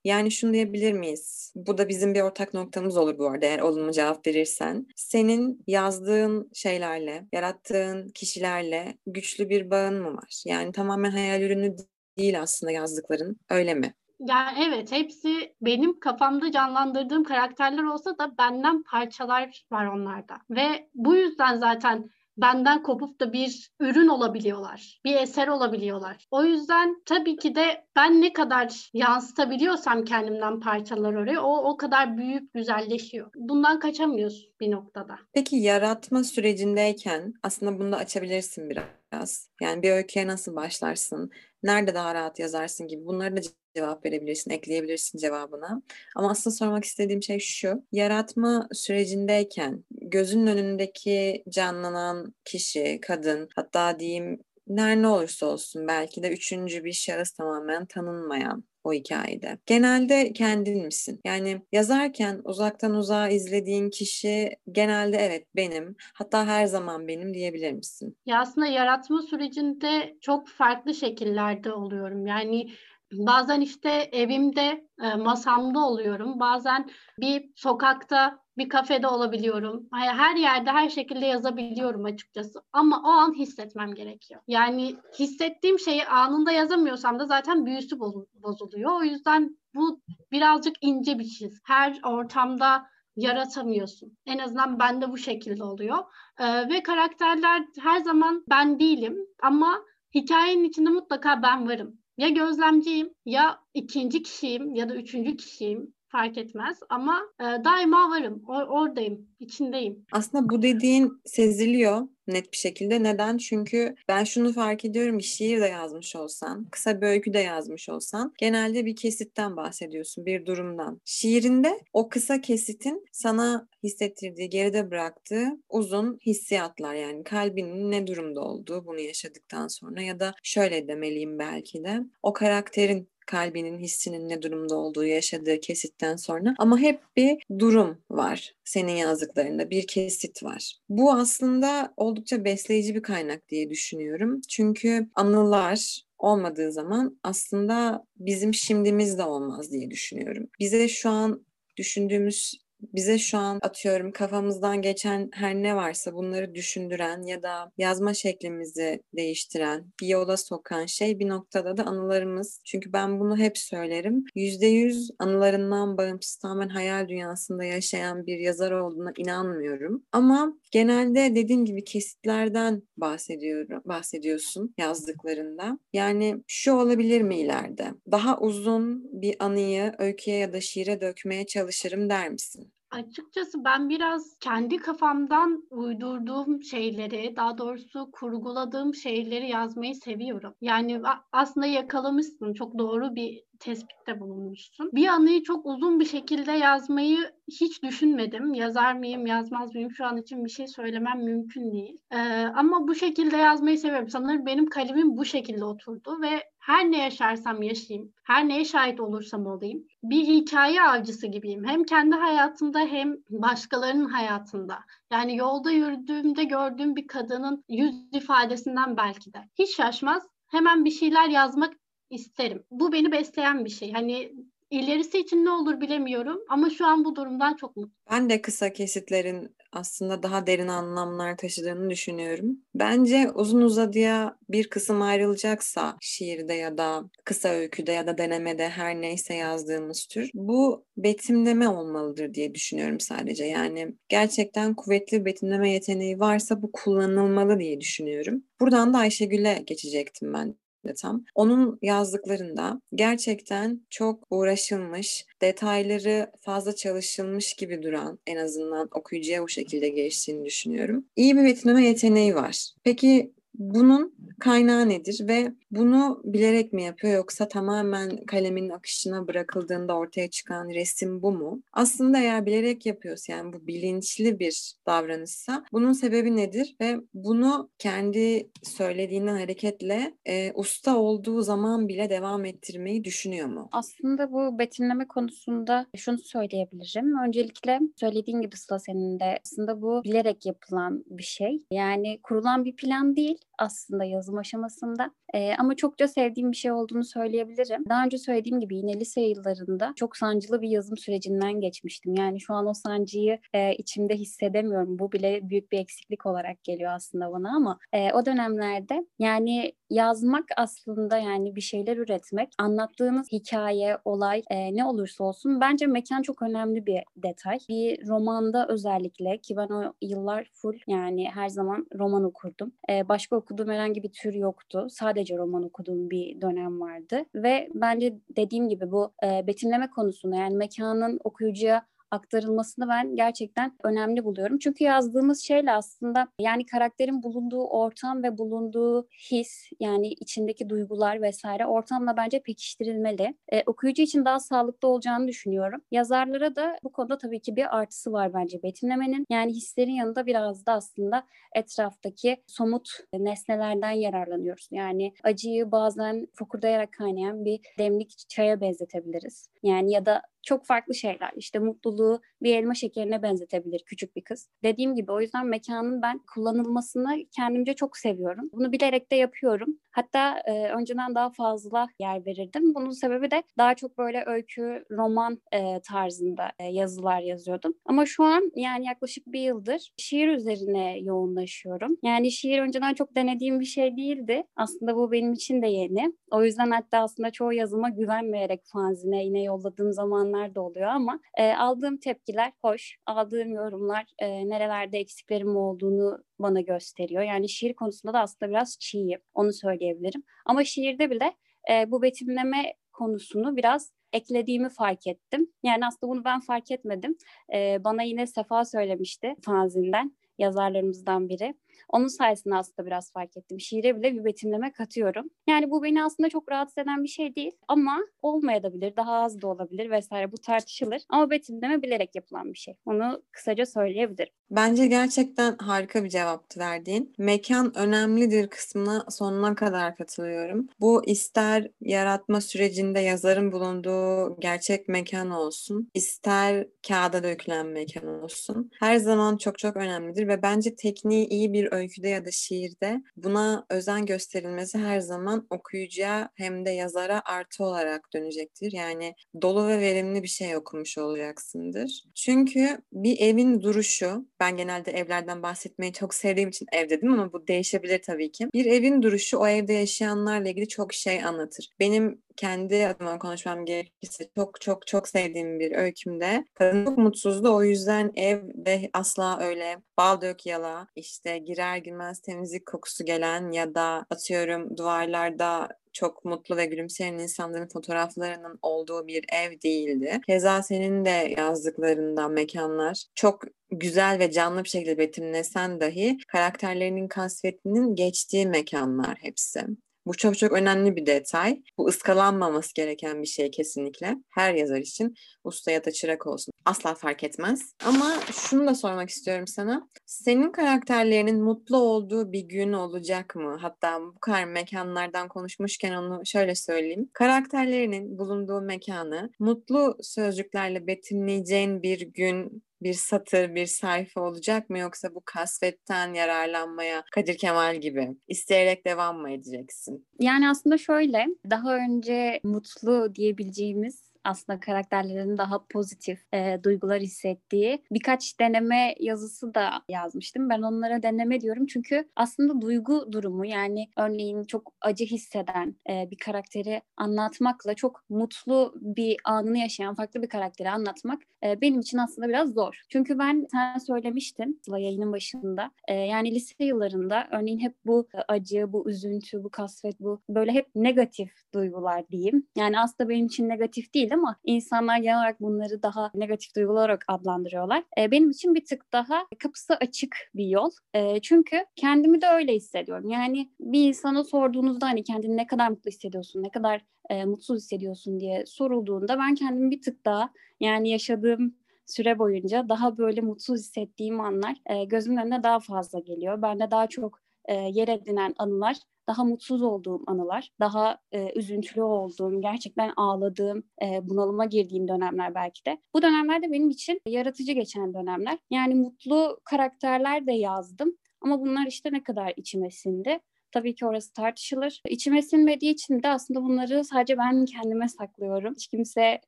Yani şunu diyebilir miyiz? Bu da bizim bir ortak noktamız olur bu arada eğer olumlu cevap verirsen. Senin yazdığın şeylerle, yarattığın kişilerle güçlü bir bağın mı var? Yani tamamen hayal ürünü değil aslında yazdıkların. Öyle mi? Yani evet hepsi benim kafamda canlandırdığım karakterler olsa da benden parçalar var onlarda. Ve bu yüzden zaten benden kopup da bir ürün olabiliyorlar. Bir eser olabiliyorlar. O yüzden tabii ki de ben ne kadar yansıtabiliyorsam kendimden parçalar oraya o o kadar büyük güzelleşiyor. Bundan kaçamıyoruz bir noktada. Peki yaratma sürecindeyken aslında bunu da açabilirsin biraz. Yani bir öyküye nasıl başlarsın? Nerede daha rahat yazarsın gibi bunları da cevap verebilirsin, ekleyebilirsin cevabına. Ama aslında sormak istediğim şey şu. Yaratma sürecindeyken gözünün önündeki canlanan kişi, kadın, hatta diyeyim ner ne olursa olsun belki de üçüncü bir şahıs tamamen tanınmayan o hikayede. Genelde kendin misin? Yani yazarken uzaktan uzağa izlediğin kişi genelde evet benim hatta her zaman benim diyebilir misin? Ya aslında yaratma sürecinde çok farklı şekillerde oluyorum. Yani Bazen işte evimde, e, masamda oluyorum. Bazen bir sokakta, bir kafede olabiliyorum. Her yerde, her şekilde yazabiliyorum açıkçası. Ama o an hissetmem gerekiyor. Yani hissettiğim şeyi anında yazamıyorsam da zaten büyüsü bozuluyor. O yüzden bu birazcık ince bir çiz. Her ortamda yaratamıyorsun. En azından bende bu şekilde oluyor. Ee, ve karakterler her zaman ben değilim ama hikayenin içinde mutlaka ben varım ya gözlemciyim ya ikinci kişiyim ya da üçüncü kişiyim fark etmez ama e, daima varım. Or- oradayım, içindeyim. Aslında bu dediğin seziliyor net bir şekilde. Neden? Çünkü ben şunu fark ediyorum bir şiir de yazmış olsan, kısa bir öykü de yazmış olsan genelde bir kesitten bahsediyorsun, bir durumdan. Şiirinde o kısa kesitin sana hissettirdiği, geride bıraktığı uzun hissiyatlar yani kalbinin ne durumda olduğu bunu yaşadıktan sonra ya da şöyle demeliyim belki de o karakterin kalbinin hissinin ne durumda olduğu yaşadığı kesitten sonra ama hep bir durum var senin yazdıklarında bir kesit var. Bu aslında oldukça besleyici bir kaynak diye düşünüyorum. Çünkü anılar olmadığı zaman aslında bizim şimdimiz de olmaz diye düşünüyorum. Bize şu an düşündüğümüz bize şu an atıyorum kafamızdan geçen her ne varsa bunları düşündüren ya da yazma şeklimizi değiştiren, bir yola sokan şey bir noktada da anılarımız. Çünkü ben bunu hep söylerim. Yüzde yüz anılarından bağımsız tamamen hayal dünyasında yaşayan bir yazar olduğuna inanmıyorum. Ama genelde dediğim gibi kesitlerden bahsediyorum, bahsediyorsun yazdıklarında. Yani şu olabilir mi ileride? Daha uzun bir anıyı öyküye ya da şiire dökmeye çalışırım der misin? Açıkçası ben biraz kendi kafamdan uydurduğum şeyleri, daha doğrusu kurguladığım şeyleri yazmayı seviyorum. Yani aslında yakalamışsın, çok doğru bir tespitte bulunmuşsun. Bir anıyı çok uzun bir şekilde yazmayı hiç düşünmedim. Yazar mıyım, yazmaz mıyım şu an için bir şey söylemem mümkün değil. Ee, ama bu şekilde yazmayı seviyorum. Sanırım benim kalemim bu şekilde oturdu ve her ne yaşarsam yaşayayım, her neye şahit olursam olayım bir hikaye avcısı gibiyim. Hem kendi hayatımda hem başkalarının hayatında. Yani yolda yürüdüğümde gördüğüm bir kadının yüz ifadesinden belki de. Hiç şaşmaz. Hemen bir şeyler yazmak isterim. Bu beni besleyen bir şey. Hani ilerisi için ne olur bilemiyorum ama şu an bu durumdan çok mutluyum. Ben de kısa kesitlerin aslında daha derin anlamlar taşıdığını düşünüyorum. Bence uzun uzadıya bir kısım ayrılacaksa şiirde ya da kısa öyküde ya da denemede her neyse yazdığımız tür bu betimleme olmalıdır diye düşünüyorum sadece. Yani gerçekten kuvvetli betimleme yeteneği varsa bu kullanılmalı diye düşünüyorum. Buradan da Ayşegül'e geçecektim ben tam. Onun yazdıklarında gerçekten çok uğraşılmış, detayları fazla çalışılmış gibi duran en azından okuyucuya bu şekilde geçtiğini düşünüyorum. İyi bir betimleme yeteneği var. Peki bunun kaynağı nedir ve bunu bilerek mi yapıyor yoksa tamamen kalemin akışına bırakıldığında ortaya çıkan resim bu mu? Aslında eğer bilerek yapıyorsa yani bu bilinçli bir davranışsa bunun sebebi nedir ve bunu kendi söylediğinden hareketle e, usta olduğu zaman bile devam ettirmeyi düşünüyor mu? Aslında bu betimleme konusunda şunu söyleyebilirim. Öncelikle söylediğin gibi Sıla senin de aslında bu bilerek yapılan bir şey. Yani kurulan bir plan değil aslında yazım aşamasında. E, ama çokça sevdiğim bir şey olduğunu söyleyebilirim. Daha önce söylediğim gibi yine lise yıllarında çok sancılı bir yazım sürecinden geçmiştim. Yani şu an o sancıyı e, içimde hissedemiyorum. Bu bile büyük bir eksiklik olarak geliyor aslında bana ama e, o dönemlerde yani yazmak aslında yani bir şeyler üretmek, anlattığınız hikaye, olay e, ne olursa olsun bence mekan çok önemli bir detay. Bir romanda özellikle ki ben o yıllar full yani her zaman roman okurdum. E, başka okuduğum herhangi bir tür yoktu. Sadece roman okuduğum bir dönem vardı ve bence dediğim gibi bu e, betimleme konusunda yani mekanın okuyucuya aktarılmasını ben gerçekten önemli buluyorum. Çünkü yazdığımız şeyle aslında yani karakterin bulunduğu ortam ve bulunduğu his yani içindeki duygular vesaire ortamla bence pekiştirilmeli. Ee, okuyucu için daha sağlıklı olacağını düşünüyorum. Yazarlara da bu konuda tabii ki bir artısı var bence betimlemenin. Yani hislerin yanında biraz da aslında etraftaki somut nesnelerden yararlanıyoruz. Yani acıyı bazen fokurdayarak kaynayan bir demlik çaya benzetebiliriz. Yani ya da çok farklı şeyler. İşte mutluluğu bir elma şekerine benzetebilir küçük bir kız. Dediğim gibi o yüzden mekanın ben kullanılmasını kendimce çok seviyorum. Bunu bilerek de yapıyorum. Hatta e, önceden daha fazla yer verirdim. Bunun sebebi de daha çok böyle öykü, roman e, tarzında e, yazılar yazıyordum. Ama şu an yani yaklaşık bir yıldır şiir üzerine yoğunlaşıyorum. Yani şiir önceden çok denediğim bir şey değildi. Aslında bu benim için de yeni. O yüzden hatta aslında çoğu yazıma güvenmeyerek fanzine yine yolladığım zamanlar da oluyor ama e, aldığım tepkiler hoş. Aldığım yorumlar e, nerelerde eksiklerim olduğunu bana gösteriyor. Yani şiir konusunda da aslında biraz çiğim. Onu söyleyebilirim. Ama şiirde bile e, bu betimleme konusunu biraz eklediğimi fark ettim. Yani aslında bunu ben fark etmedim. E, bana yine Sefa söylemişti fanzinden yazarlarımızdan biri. Onun sayesinde aslında biraz fark ettim. Şiire bile bir betimleme katıyorum. Yani bu beni aslında çok rahatsız eden bir şey değil ama olmayabilir, daha az da olabilir vesaire bu tartışılır. Ama betimleme bilerek yapılan bir şey. Onu kısaca söyleyebilirim. Bence gerçekten harika bir cevaptı verdiğin. Mekan önemlidir kısmına sonuna kadar katılıyorum. Bu ister yaratma sürecinde yazarın bulunduğu gerçek mekan olsun, ister kağıda dökülen mekan olsun. Her zaman çok çok önemlidir ve bence tekniği iyi bir öyküde ya da şiirde buna özen gösterilmesi her zaman okuyucuya hem de yazara artı olarak dönecektir. Yani dolu ve verimli bir şey okumuş olacaksındır. Çünkü bir evin duruşu, ben genelde evlerden bahsetmeyi çok sevdiğim için ev dedim ama bu değişebilir tabii ki. Bir evin duruşu o evde yaşayanlarla ilgili çok şey anlatır. Benim kendi adıma konuşmam gerekirse çok çok çok sevdiğim bir öykümde kadın mutsuzdu. O yüzden evde asla öyle bal dök yala işte girer girmez temizlik kokusu gelen ya da atıyorum duvarlarda çok mutlu ve gülümseyen insanların fotoğraflarının olduğu bir ev değildi. Keza senin de yazdıklarından mekanlar çok güzel ve canlı bir şekilde betimlesen dahi karakterlerinin kasvetinin geçtiği mekanlar hepsi. Bu çok çok önemli bir detay. Bu ıskalanmaması gereken bir şey kesinlikle. Her yazar için usta ya da çırak olsun. Asla fark etmez. Ama şunu da sormak istiyorum sana. Senin karakterlerinin mutlu olduğu bir gün olacak mı? Hatta bu kadar mekanlardan konuşmuşken onu şöyle söyleyeyim. Karakterlerinin bulunduğu mekanı mutlu sözcüklerle betimleyeceğin bir gün bir satır, bir sayfa olacak mı yoksa bu kasvetten yararlanmaya Kadir Kemal gibi isteyerek devam mı edeceksin? Yani aslında şöyle, daha önce mutlu diyebileceğimiz aslında karakterlerin daha pozitif e, duygular hissettiği birkaç deneme yazısı da yazmıştım. Ben onlara deneme diyorum çünkü aslında duygu durumu yani örneğin çok acı hisseden e, bir karakteri anlatmakla çok mutlu bir anını yaşayan farklı bir karakteri anlatmak e, benim için aslında biraz zor. Çünkü ben sen söylemiştin yayının başında e, yani lise yıllarında örneğin hep bu acı, bu üzüntü, bu kasvet, bu böyle hep negatif duygular diyeyim. Yani aslında benim için negatif değil ama insanlar genel olarak bunları daha negatif duygular olarak adlandırıyorlar. E, benim için bir tık daha kapısı açık bir yol. E, çünkü kendimi de öyle hissediyorum. Yani bir insana sorduğunuzda hani kendini ne kadar mutlu hissediyorsun, ne kadar e, mutsuz hissediyorsun diye sorulduğunda ben kendimi bir tık daha yani yaşadığım süre boyunca daha böyle mutsuz hissettiğim anlar e, gözümün önüne daha fazla geliyor. Bende daha çok e, yer edinen anılar daha mutsuz olduğum anılar, daha e, üzüntülü olduğum, gerçekten ağladığım, e, bunalıma girdiğim dönemler belki de. Bu dönemlerde benim için yaratıcı geçen dönemler. Yani mutlu karakterler de yazdım ama bunlar işte ne kadar içime sindi. Tabii ki orası tartışılır. İçime sinmediği için de aslında bunları sadece ben kendime saklıyorum. Hiç kimse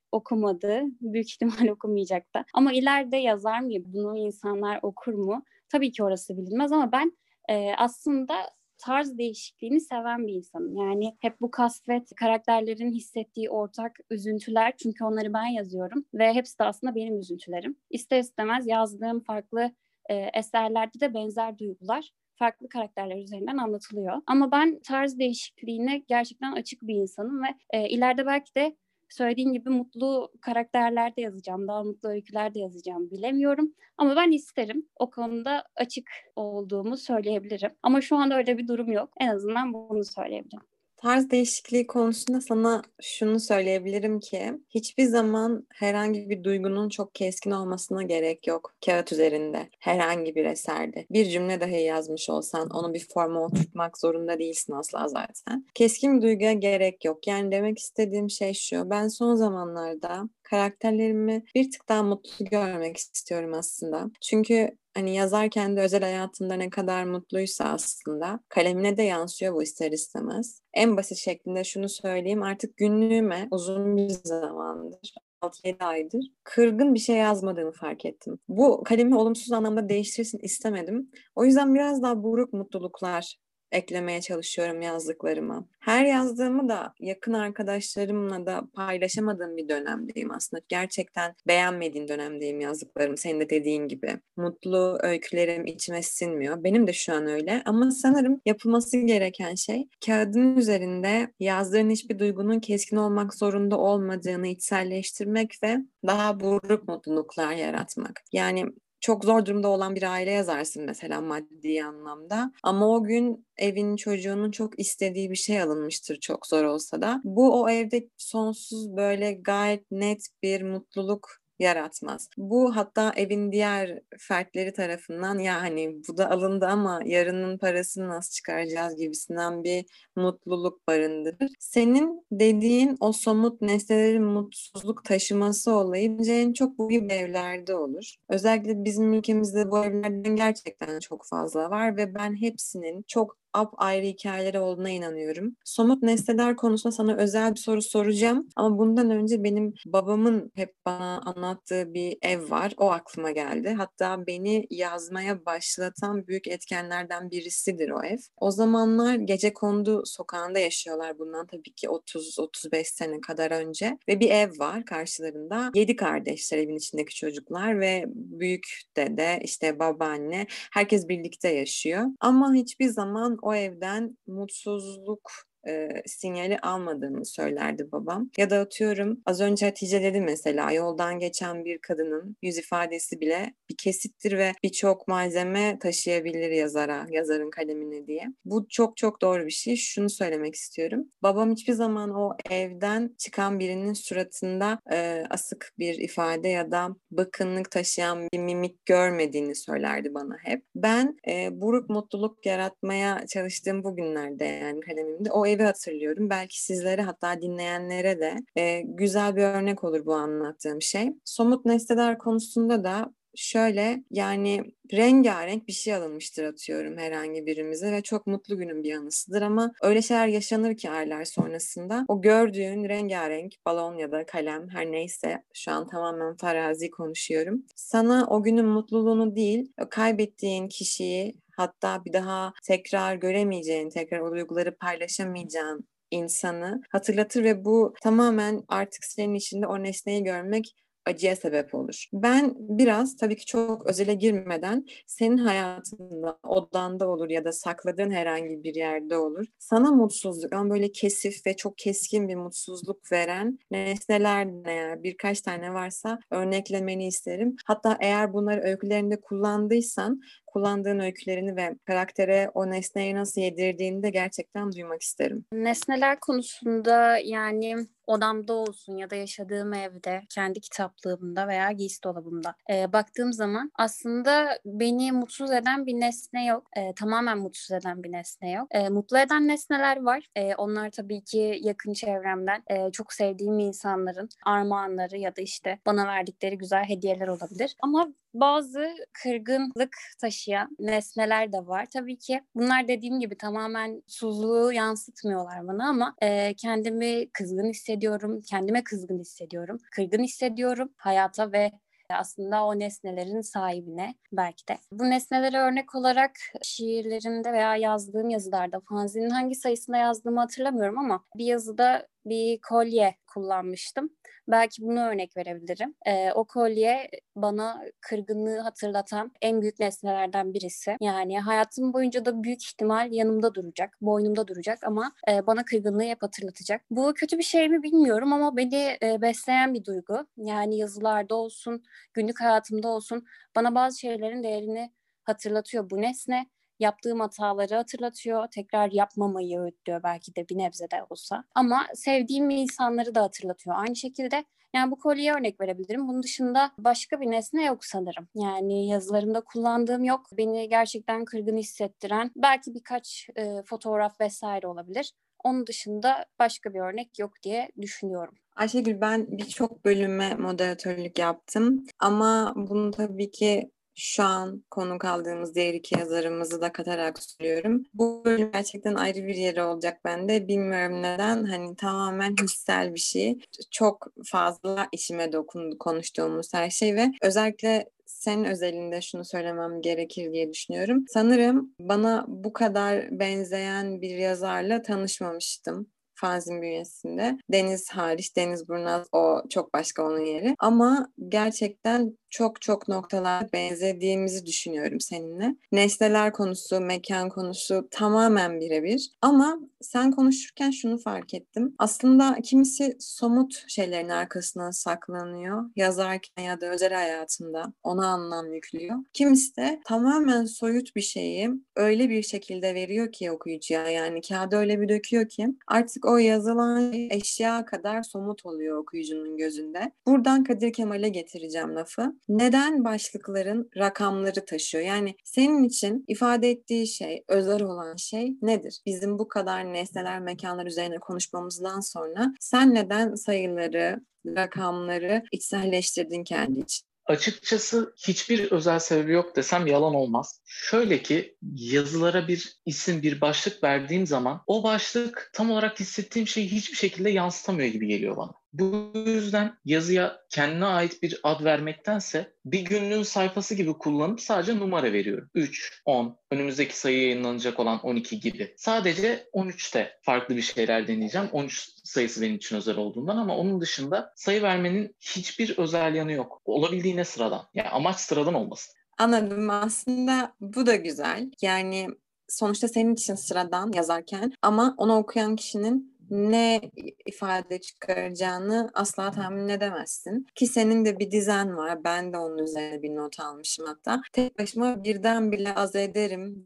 okumadı. Büyük ihtimal okumayacak da. Ama ileride yazar mı? Bunu insanlar okur mu? Tabii ki orası bilinmez ama ben e, aslında tarz değişikliğini seven bir insanım. Yani hep bu kasvet, karakterlerin hissettiği ortak üzüntüler çünkü onları ben yazıyorum ve hepsi de aslında benim üzüntülerim. İster istemez yazdığım farklı e, eserlerde de benzer duygular farklı karakterler üzerinden anlatılıyor. Ama ben tarz değişikliğine gerçekten açık bir insanım ve e, ileride belki de söylediğin gibi mutlu karakterler de yazacağım, daha mutlu öyküler de yazacağım bilemiyorum. Ama ben isterim. O konuda açık olduğumu söyleyebilirim. Ama şu anda öyle bir durum yok. En azından bunu söyleyebilirim. Tarz değişikliği konusunda sana şunu söyleyebilirim ki hiçbir zaman herhangi bir duygunun çok keskin olmasına gerek yok kağıt üzerinde, herhangi bir eserde. Bir cümle dahi yazmış olsan onu bir forma oturtmak zorunda değilsin asla zaten. Keskin bir duyguya gerek yok. Yani demek istediğim şey şu. Ben son zamanlarda karakterlerimi bir tık daha mutlu görmek istiyorum aslında. Çünkü hani yazar kendi özel hayatında ne kadar mutluysa aslında kalemine de yansıyor bu ister istemez. En basit şeklinde şunu söyleyeyim artık günlüğüme uzun bir zamandır 6-7 aydır kırgın bir şey yazmadığımı fark ettim. Bu kalemi olumsuz anlamda değiştirsin istemedim. O yüzden biraz daha buruk mutluluklar eklemeye çalışıyorum yazdıklarıma. Her yazdığımı da yakın arkadaşlarımla da paylaşamadığım bir dönemdeyim aslında. Gerçekten beğenmediğim dönemdeyim yazdıklarım. Senin de dediğin gibi. Mutlu öykülerim içime sinmiyor. Benim de şu an öyle. Ama sanırım yapılması gereken şey kağıdın üzerinde yazdığın hiçbir duygunun keskin olmak zorunda olmadığını içselleştirmek ve daha buruk mutluluklar yaratmak. Yani çok zor durumda olan bir aile yazarsın mesela maddi anlamda. Ama o gün evin çocuğunun çok istediği bir şey alınmıştır çok zor olsa da. Bu o evde sonsuz böyle gayet net bir mutluluk yaratmaz. Bu hatta evin diğer fertleri tarafından ya hani bu da alındı ama yarının parasını nasıl çıkaracağız gibisinden bir mutluluk barındırır. Senin dediğin o somut nesnelerin mutsuzluk taşıması olayı bence en çok bu gibi evlerde olur. Özellikle bizim ülkemizde bu evlerden gerçekten çok fazla var ve ben hepsinin çok ayrı hikayeleri olduğuna inanıyorum. Somut nesneler konusunda sana özel bir soru soracağım ama bundan önce benim babamın hep bana anlattığı bir ev var. O aklıma geldi. Hatta beni yazmaya başlatan büyük etkenlerden birisidir o ev. O zamanlar gece kondu sokağında yaşıyorlar bundan tabii ki 30-35 sene kadar önce ve bir ev var karşılarında. Yedi kardeşler evin içindeki çocuklar ve büyük dede işte babaanne herkes birlikte yaşıyor. Ama hiçbir zaman o evden mutsuzluk e, sinyali almadığımı söylerdi babam. Ya da atıyorum az önce Hatice dedi mesela yoldan geçen bir kadının yüz ifadesi bile bir kesittir ve birçok malzeme taşıyabilir yazara, yazarın kalemine diye. Bu çok çok doğru bir şey. Şunu söylemek istiyorum. Babam hiçbir zaman o evden çıkan birinin suratında e, asık bir ifade ya da bıkkınlık taşıyan bir mimik görmediğini söylerdi bana hep. Ben e, buruk mutluluk yaratmaya çalıştığım bugünlerde yani kalemimde o evi hatırlıyorum. Belki sizlere hatta dinleyenlere de e, güzel bir örnek olur bu anlattığım şey. Somut nesneler konusunda da şöyle yani rengarenk bir şey alınmıştır atıyorum herhangi birimize ve çok mutlu günün bir anısıdır ama öyle şeyler yaşanır ki aylar sonrasında o gördüğün rengarenk balon ya da kalem her neyse şu an tamamen farazi konuşuyorum. Sana o günün mutluluğunu değil kaybettiğin kişiyi hatta bir daha tekrar göremeyeceğin, tekrar o duyguları paylaşamayacağın insanı hatırlatır ve bu tamamen artık senin içinde o nesneyi görmek acıya sebep olur. Ben biraz tabii ki çok özele girmeden senin hayatında, odanda olur ya da sakladığın herhangi bir yerde olur. Sana mutsuzluk ama böyle kesif ve çok keskin bir mutsuzluk veren nesneler eğer birkaç tane varsa örneklemeni isterim. Hatta eğer bunları öykülerinde kullandıysan kullandığın öykülerini ve karaktere o nesneyi nasıl yedirdiğini de gerçekten duymak isterim. Nesneler konusunda yani odamda olsun ya da yaşadığım evde, kendi kitaplığımda veya giysi dolabımda e, baktığım zaman aslında beni mutsuz eden bir nesne yok. E, tamamen mutsuz eden bir nesne yok. E, mutlu eden nesneler var. E, onlar tabii ki yakın çevremden e, çok sevdiğim insanların armağanları ya da işte bana verdikleri güzel hediyeler olabilir. Ama bazı kırgınlık taşıyan nesneler de var. Tabii ki bunlar dediğim gibi tamamen suzluğu yansıtmıyorlar bana ama e, kendimi kızgın hissediyorum, kendime kızgın hissediyorum, kırgın hissediyorum hayata ve aslında o nesnelerin sahibine belki de. Bu nesnelere örnek olarak şiirlerimde veya yazdığım yazılarda fanzinin hangi sayısında yazdığımı hatırlamıyorum ama bir yazıda bir kolye kullanmıştım. Belki bunu örnek verebilirim. E, o kolye bana kırgınlığı hatırlatan en büyük nesnelerden birisi. Yani hayatım boyunca da büyük ihtimal yanımda duracak, boynumda duracak ama e, bana kırgınlığı hep hatırlatacak. Bu kötü bir şey mi bilmiyorum ama beni e, besleyen bir duygu. Yani yazılarda olsun, günlük hayatımda olsun bana bazı şeylerin değerini hatırlatıyor bu nesne yaptığım hataları hatırlatıyor. Tekrar yapmamayı öğütlüyor belki de bir nebze de olsa. Ama sevdiğim insanları da hatırlatıyor. Aynı şekilde yani bu kolye örnek verebilirim. Bunun dışında başka bir nesne yok sanırım. Yani yazılarımda kullandığım yok. Beni gerçekten kırgın hissettiren belki birkaç e, fotoğraf vesaire olabilir. Onun dışında başka bir örnek yok diye düşünüyorum. Ayşegül ben birçok bölüme moderatörlük yaptım ama bunu tabii ki şu an konu kaldığımız diğer iki yazarımızı da katarak söylüyorum. Bu bölüm gerçekten ayrı bir yeri olacak bende. Bilmiyorum neden. Hani tamamen hissel bir şey. Çok fazla işime dokundu konuştuğumuz her şey ve özellikle senin özelinde şunu söylemem gerekir diye düşünüyorum. Sanırım bana bu kadar benzeyen bir yazarla tanışmamıştım fanzin bünyesinde. Deniz hariç, Deniz Burnaz o çok başka onun yeri. Ama gerçekten çok çok noktalar benzediğimizi düşünüyorum seninle. Nesneler konusu, mekan konusu tamamen birebir. Ama sen konuşurken şunu fark ettim. Aslında kimisi somut şeylerin arkasına saklanıyor. Yazarken ya da özel hayatında ona anlam yüklüyor. Kimisi de tamamen soyut bir şeyi öyle bir şekilde veriyor ki okuyucuya. Yani kağıda öyle bir döküyor ki artık o yazılan şey eşya kadar somut oluyor okuyucunun gözünde. Buradan Kadir Kemal'e getireceğim lafı. Neden başlıkların rakamları taşıyor? Yani senin için ifade ettiği şey, özel olan şey nedir? Bizim bu kadar nesneler, mekanlar üzerine konuşmamızdan sonra sen neden sayıları, rakamları içselleştirdin kendi için? Açıkçası hiçbir özel sebebi yok desem yalan olmaz. Şöyle ki yazılara bir isim, bir başlık verdiğim zaman o başlık tam olarak hissettiğim şeyi hiçbir şekilde yansıtamıyor gibi geliyor bana. Bu yüzden yazıya kendine ait bir ad vermektense bir günlüğün sayfası gibi kullanıp sadece numara veriyorum. 3, 10, önümüzdeki sayı yayınlanacak olan 12 gibi. Sadece 13'te farklı bir şeyler deneyeceğim. 13 sayısı benim için özel olduğundan ama onun dışında sayı vermenin hiçbir özel yanı yok. Olabildiğine sıradan. Yani amaç sıradan olmasın. Anladım. Aslında bu da güzel. Yani sonuçta senin için sıradan yazarken ama onu okuyan kişinin ne ifade çıkaracağını asla tahmin edemezsin. Ki senin de bir dizen var. Ben de onun üzerine bir not almışım hatta. Tek başıma birden bile az ederim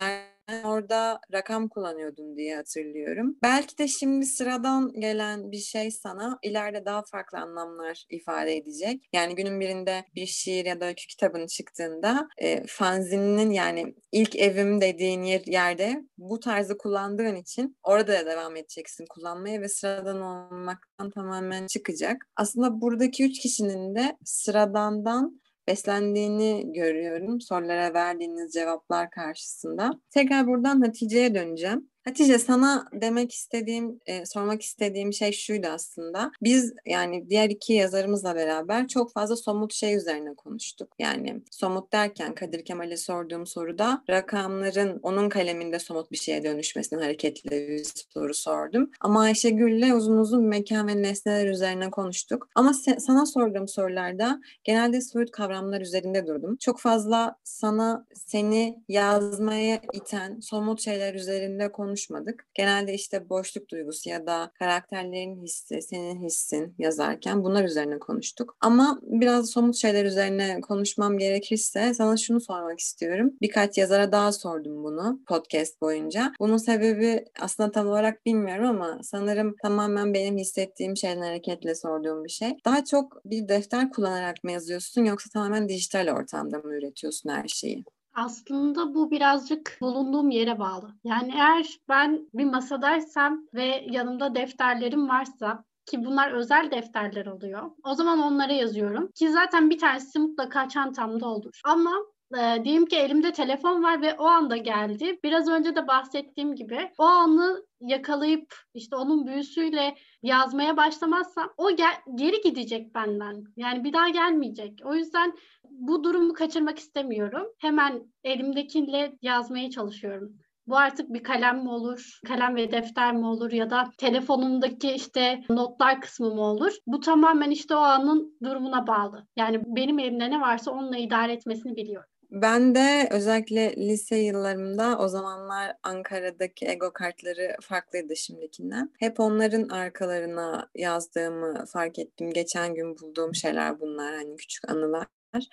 orada rakam kullanıyordum diye hatırlıyorum. Belki de şimdi sıradan gelen bir şey sana ileride daha farklı anlamlar ifade edecek. Yani günün birinde bir şiir ya da öykü kitabın çıktığında e, fanzininin yani ilk evim dediğin yer, yerde bu tarzı kullandığın için orada da devam edeceksin kullanmaya ve sıradan olmaktan tamamen çıkacak. Aslında buradaki üç kişinin de sıradandan beslendiğini görüyorum sorulara verdiğiniz cevaplar karşısında. Tekrar buradan Hatice'ye döneceğim. Hatice sana demek istediğim, e, sormak istediğim şey şuydu aslında. Biz yani diğer iki yazarımızla beraber çok fazla somut şey üzerine konuştuk. Yani somut derken Kadir Kemal'e sorduğum soruda rakamların onun kaleminde somut bir şeye dönüşmesine hareketli bir soru sordum. Ama Ayşegül'le uzun uzun mekan ve nesneler üzerine konuştuk. Ama se- sana sorduğum sorularda genelde soyut kavramlar üzerinde durdum. Çok fazla sana seni yazmaya iten somut şeyler üzerinde konuştum konuşmadık. Genelde işte boşluk duygusu ya da karakterlerin hissi, senin hissin yazarken bunlar üzerine konuştuk. Ama biraz somut şeyler üzerine konuşmam gerekirse sana şunu sormak istiyorum. Birkaç yazara daha sordum bunu podcast boyunca. Bunun sebebi aslında tam olarak bilmiyorum ama sanırım tamamen benim hissettiğim şeyden hareketle sorduğum bir şey. Daha çok bir defter kullanarak mı yazıyorsun yoksa tamamen dijital ortamda mı üretiyorsun her şeyi? Aslında bu birazcık bulunduğum yere bağlı. Yani eğer ben bir masadaysam ve yanımda defterlerim varsa ki bunlar özel defterler oluyor. O zaman onlara yazıyorum. Ki zaten bir tanesi mutlaka çantamda olur. Ama e, diyelim ki elimde telefon var ve o anda geldi. Biraz önce de bahsettiğim gibi o anı yakalayıp işte onun büyüsüyle yazmaya başlamazsam o gel- geri gidecek benden. Yani bir daha gelmeyecek. O yüzden bu durumu kaçırmak istemiyorum. Hemen elimdekiyle yazmaya çalışıyorum. Bu artık bir kalem mi olur, kalem ve defter mi olur ya da telefonumdaki işte notlar kısmı mı olur? Bu tamamen işte o anın durumuna bağlı. Yani benim elimde ne varsa onunla idare etmesini biliyorum. Ben de özellikle lise yıllarımda o zamanlar Ankara'daki ego kartları farklıydı şimdikinden. Hep onların arkalarına yazdığımı fark ettim. Geçen gün bulduğum şeyler bunlar hani küçük anılar.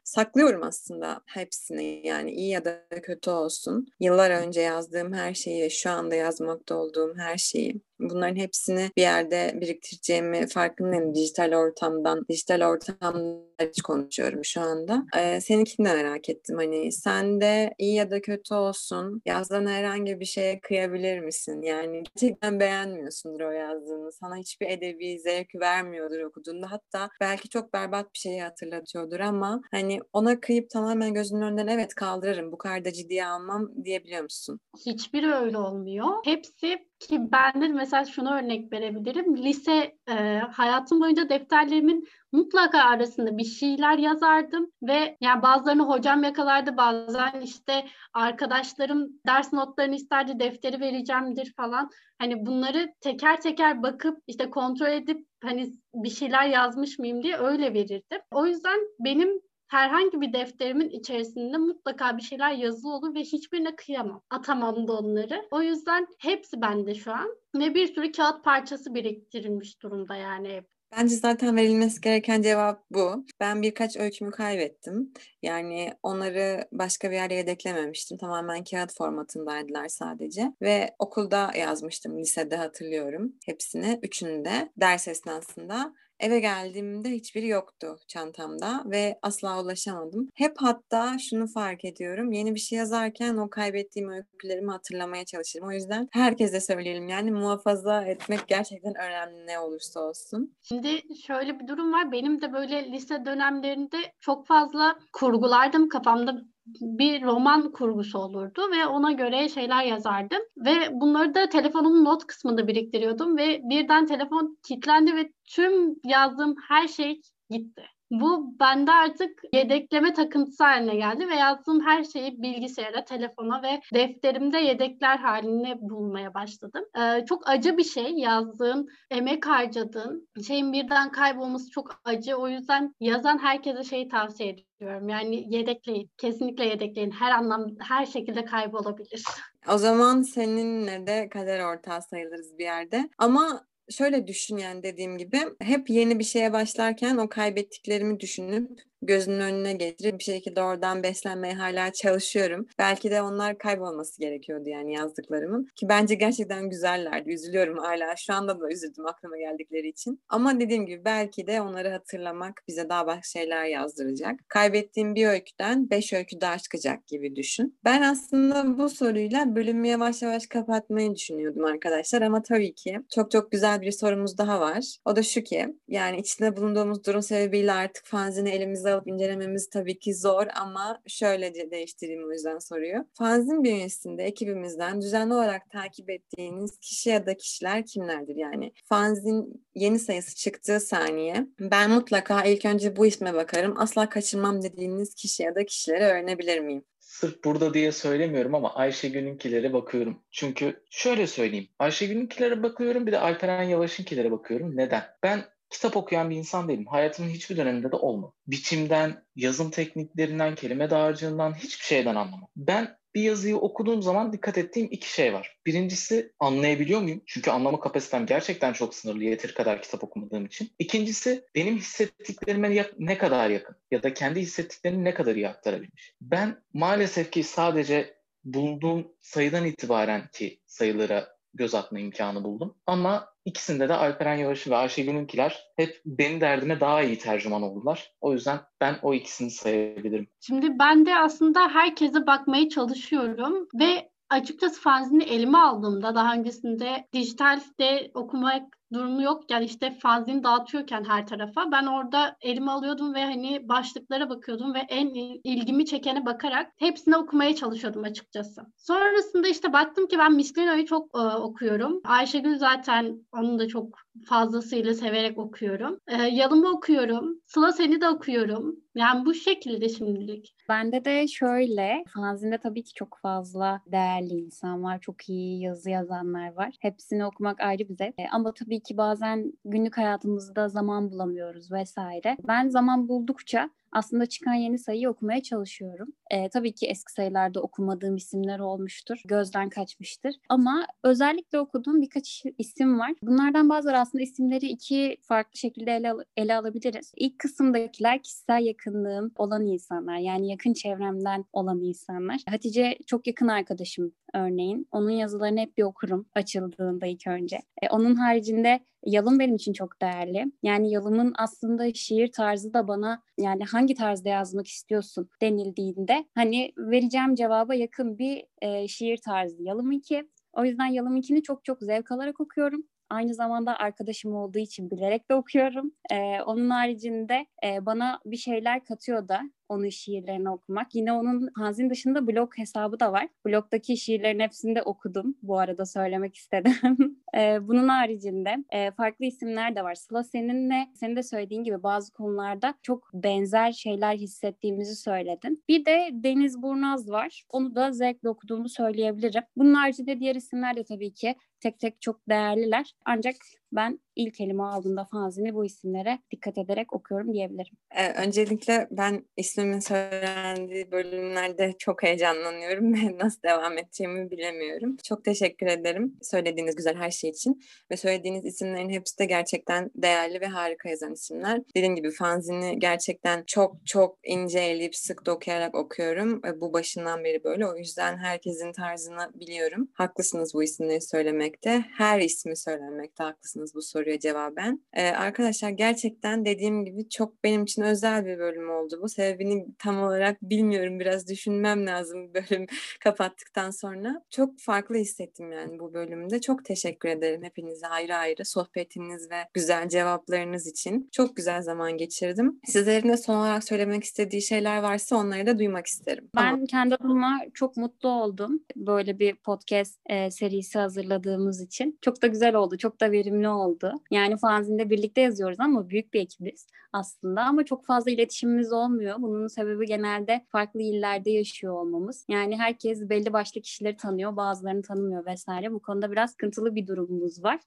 Saklıyorum aslında hepsini yani iyi ya da kötü olsun. Yıllar önce yazdığım her şeyi, şu anda yazmakta olduğum her şeyi bunların hepsini bir yerde biriktireceğimi farkındayım dijital ortamdan. Dijital ortamda hiç konuşuyorum şu anda. Ee, seninkini de merak ettim. Hani sen de iyi ya da kötü olsun yazdığın herhangi bir şeye kıyabilir misin? Yani gerçekten beğenmiyorsundur o yazdığını. Sana hiçbir edebi zevk vermiyordur okuduğunda. Hatta belki çok berbat bir şeyi hatırlatıyordur ama hani ona kıyıp tamamen gözünün önünden evet kaldırırım bu kadar da ciddiye almam diyebiliyor musun? Hiçbir öyle olmuyor. Hepsi ki ben de mesela şunu örnek verebilirim. Lise e, hayatım boyunca defterlerimin mutlaka arasında bir şeyler yazardım ve yani bazılarını hocam yakalardı bazen işte arkadaşlarım ders notlarını isterdi defteri vereceğimdir falan. Hani bunları teker teker bakıp işte kontrol edip hani bir şeyler yazmış mıyım diye öyle verirdim. O yüzden benim herhangi bir defterimin içerisinde mutlaka bir şeyler yazılı olur ve hiçbirine kıyamam. Atamam da onları. O yüzden hepsi bende şu an. Ve bir sürü kağıt parçası biriktirilmiş durumda yani hep. Bence zaten verilmesi gereken cevap bu. Ben birkaç öykümü kaybettim. Yani onları başka bir yere yedeklememiştim. Tamamen kağıt formatındaydılar sadece. Ve okulda yazmıştım, lisede hatırlıyorum hepsini. Üçünü de ders esnasında Eve geldiğimde hiçbiri yoktu çantamda ve asla ulaşamadım. Hep hatta şunu fark ediyorum. Yeni bir şey yazarken o kaybettiğim öykülerimi hatırlamaya çalışırım. O yüzden herkese söyleyelim yani muhafaza etmek gerçekten önemli ne olursa olsun. Şimdi şöyle bir durum var. Benim de böyle lise dönemlerinde çok fazla kurgulardım kafamda bir roman kurgusu olurdu ve ona göre şeyler yazardım ve bunları da telefonumun not kısmında biriktiriyordum ve birden telefon kilitlendi ve tüm yazdığım her şey gitti. Bu bende artık yedekleme takıntısı haline geldi ve yazdığım her şeyi bilgisayara, telefona ve defterimde yedekler halinde bulmaya başladım. Ee, çok acı bir şey yazdığın, emek harcadığın şeyin birden kaybolması çok acı. O yüzden yazan herkese şeyi tavsiye ediyorum. Yani yedekleyin. Kesinlikle yedekleyin. Her anlam, her şekilde kaybolabilir. O zaman seninle de kader ortağı sayılırız bir yerde. Ama şöyle düşün yani dediğim gibi. Hep yeni bir şeye başlarken o kaybettiklerimi düşünüp gözünün önüne getirip bir şekilde oradan beslenmeye hala çalışıyorum. Belki de onlar kaybolması gerekiyordu yani yazdıklarımın. Ki bence gerçekten güzellerdi. Üzülüyorum hala. Şu anda da üzüldüm aklıma geldikleri için. Ama dediğim gibi belki de onları hatırlamak bize daha başka şeyler yazdıracak. Kaybettiğim bir öyküden beş öykü daha çıkacak gibi düşün. Ben aslında bu soruyla bölümü yavaş yavaş kapatmayı düşünüyordum arkadaşlar. Ama tabii ki çok çok güzel bir sorumuz daha var. O da şu ki yani içinde bulunduğumuz durum sebebiyle artık fanzini elimizde alıp incelememiz tabii ki zor ama şöylece değiştireyim o yüzden soruyor. Fanzin bünyesinde ekibimizden düzenli olarak takip ettiğiniz kişi ya da kişiler kimlerdir? Yani fanzin yeni sayısı çıktığı saniye ben mutlaka ilk önce bu isme bakarım. Asla kaçırmam dediğiniz kişi ya da kişileri öğrenebilir miyim? Sırf burada diye söylemiyorum ama Ayşegül'ünkilere bakıyorum. Çünkü şöyle söyleyeyim. Ayşegül'ünkilere bakıyorum bir de Alperen Yavaş'ınkilere bakıyorum. Neden? Ben kitap okuyan bir insan değilim. Hayatımın hiçbir döneminde de olmadı. Biçimden, yazım tekniklerinden, kelime dağarcığından hiçbir şeyden anlamam. Ben bir yazıyı okuduğum zaman dikkat ettiğim iki şey var. Birincisi anlayabiliyor muyum? Çünkü anlama kapasitem gerçekten çok sınırlı yeteri kadar kitap okumadığım için. İkincisi benim hissettiklerime ne kadar yakın ya da kendi hissettiklerimi ne kadar iyi aktarabilmiş. Ben maalesef ki sadece bulunduğum sayıdan itibaren ki sayılara göz atma imkanı buldum. Ama ikisinde de Alperen Yavaş'ı ve Ayşegül'ünkiler hep benim derdime daha iyi tercüman oldular. O yüzden ben o ikisini sayabilirim. Şimdi ben de aslında herkese bakmaya çalışıyorum ve açıkçası fanzini elime aldığımda daha öncesinde dijitalde okumak durumu yok. Yani işte fanzin dağıtıyorken her tarafa ben orada elime alıyordum ve hani başlıklara bakıyordum ve en ilgimi çekene bakarak hepsini okumaya çalışıyordum açıkçası. Sonrasında işte baktım ki ben Misklino'yu çok e, okuyorum. Ayşegül zaten onu da çok fazlasıyla severek okuyorum. E, Yalım'ı okuyorum. Sıla seni de okuyorum. Yani bu şekilde şimdilik. Bende de şöyle, fanzinde tabii ki çok fazla değerli insan var. Çok iyi yazı yazanlar var. Hepsini okumak ayrı bir zevk. E, ama tabii ki bazen günlük hayatımızda zaman bulamıyoruz vesaire. Ben zaman buldukça aslında çıkan yeni sayıyı okumaya çalışıyorum. E, tabii ki eski sayılarda okumadığım isimler olmuştur. Gözden kaçmıştır. Ama özellikle okuduğum birkaç isim var. Bunlardan bazıları aslında isimleri iki farklı şekilde ele, ele alabiliriz. İlk kısımdakiler kişisel yakınlığım olan insanlar. Yani yakın çevremden olan insanlar. Hatice çok yakın arkadaşım örneğin. Onun yazılarını hep bir okurum açıldığında ilk önce. E, onun haricinde Yalın benim için çok değerli. Yani Yalın'ın aslında şiir tarzı da bana yani hangi tarzda yazmak istiyorsun denildiğinde hani vereceğim cevaba yakın bir e, şiir tarzı Yalın'ınki. O yüzden Yalın'ınkini çok çok zevk alarak okuyorum. Aynı zamanda arkadaşım olduğu için bilerek de okuyorum. Ee, onun haricinde e, bana bir şeyler katıyor da onun şiirlerini okumak. Yine onun Hanzin dışında blog hesabı da var. Blogdaki şiirlerin hepsini de okudum. Bu arada söylemek istedim. ee, bunun haricinde e, farklı isimler de var. Sıla seninle senin de söylediğin gibi bazı konularda çok benzer şeyler hissettiğimizi söyledin. Bir de Deniz Burnaz var. Onu da zevkle okuduğumu söyleyebilirim. Bunun haricinde diğer isimler de tabii ki tek tek çok değerliler. Ancak ben ilk elime aldığımda fanzini bu isimlere dikkat ederek okuyorum diyebilirim. Ee, öncelikle ben ismimin söylendiği bölümlerde çok heyecanlanıyorum ve nasıl devam edeceğimi bilemiyorum. Çok teşekkür ederim söylediğiniz güzel her şey için ve söylediğiniz isimlerin hepsi de gerçekten değerli ve harika yazan isimler. Dediğim gibi fanzini gerçekten çok çok ince eleyip sık dokuyarak okuyorum. Bu başından beri böyle. O yüzden herkesin tarzını biliyorum. Haklısınız bu isimleri söylemekte. Her ismi söylemekte haklısınız bu soruya cevaben. Ee, arkadaşlar gerçekten dediğim gibi çok benim için özel bir bölüm oldu bu. Sebebini tam olarak bilmiyorum. Biraz düşünmem lazım bölüm kapattıktan sonra. Çok farklı hissettim yani bu bölümde. Çok teşekkür ederim hepinize ayrı ayrı sohbetiniz ve güzel cevaplarınız için. Çok güzel zaman geçirdim. Sizlerin de son olarak söylemek istediği şeyler varsa onları da duymak isterim. Ben tamam. kendi adıma çok mutlu oldum. Böyle bir podcast e, serisi hazırladığımız için. Çok da güzel oldu. Çok da verimli oldu. Yani fanzinde birlikte yazıyoruz ama büyük bir ekibiz aslında ama çok fazla iletişimimiz olmuyor. Bunun sebebi genelde farklı illerde yaşıyor olmamız. Yani herkes belli başlı kişileri tanıyor, bazılarını tanımıyor vesaire. Bu konuda biraz sıkıntılı bir durumumuz var.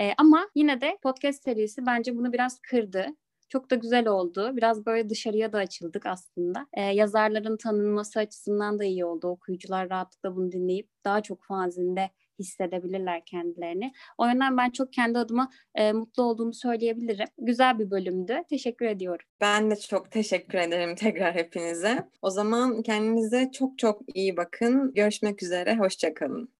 Ee, ama yine de podcast serisi bence bunu biraz kırdı. Çok da güzel oldu. Biraz böyle dışarıya da açıldık aslında. Ee, yazarların tanınması açısından da iyi oldu. Okuyucular rahatlıkla bunu dinleyip daha çok fanzinde hissedebilirler kendilerini. O yüzden ben çok kendi adıma e, mutlu olduğumu söyleyebilirim. Güzel bir bölümdü. Teşekkür ediyorum. Ben de çok teşekkür ederim tekrar hepinize. O zaman kendinize çok çok iyi bakın. Görüşmek üzere. Hoşçakalın.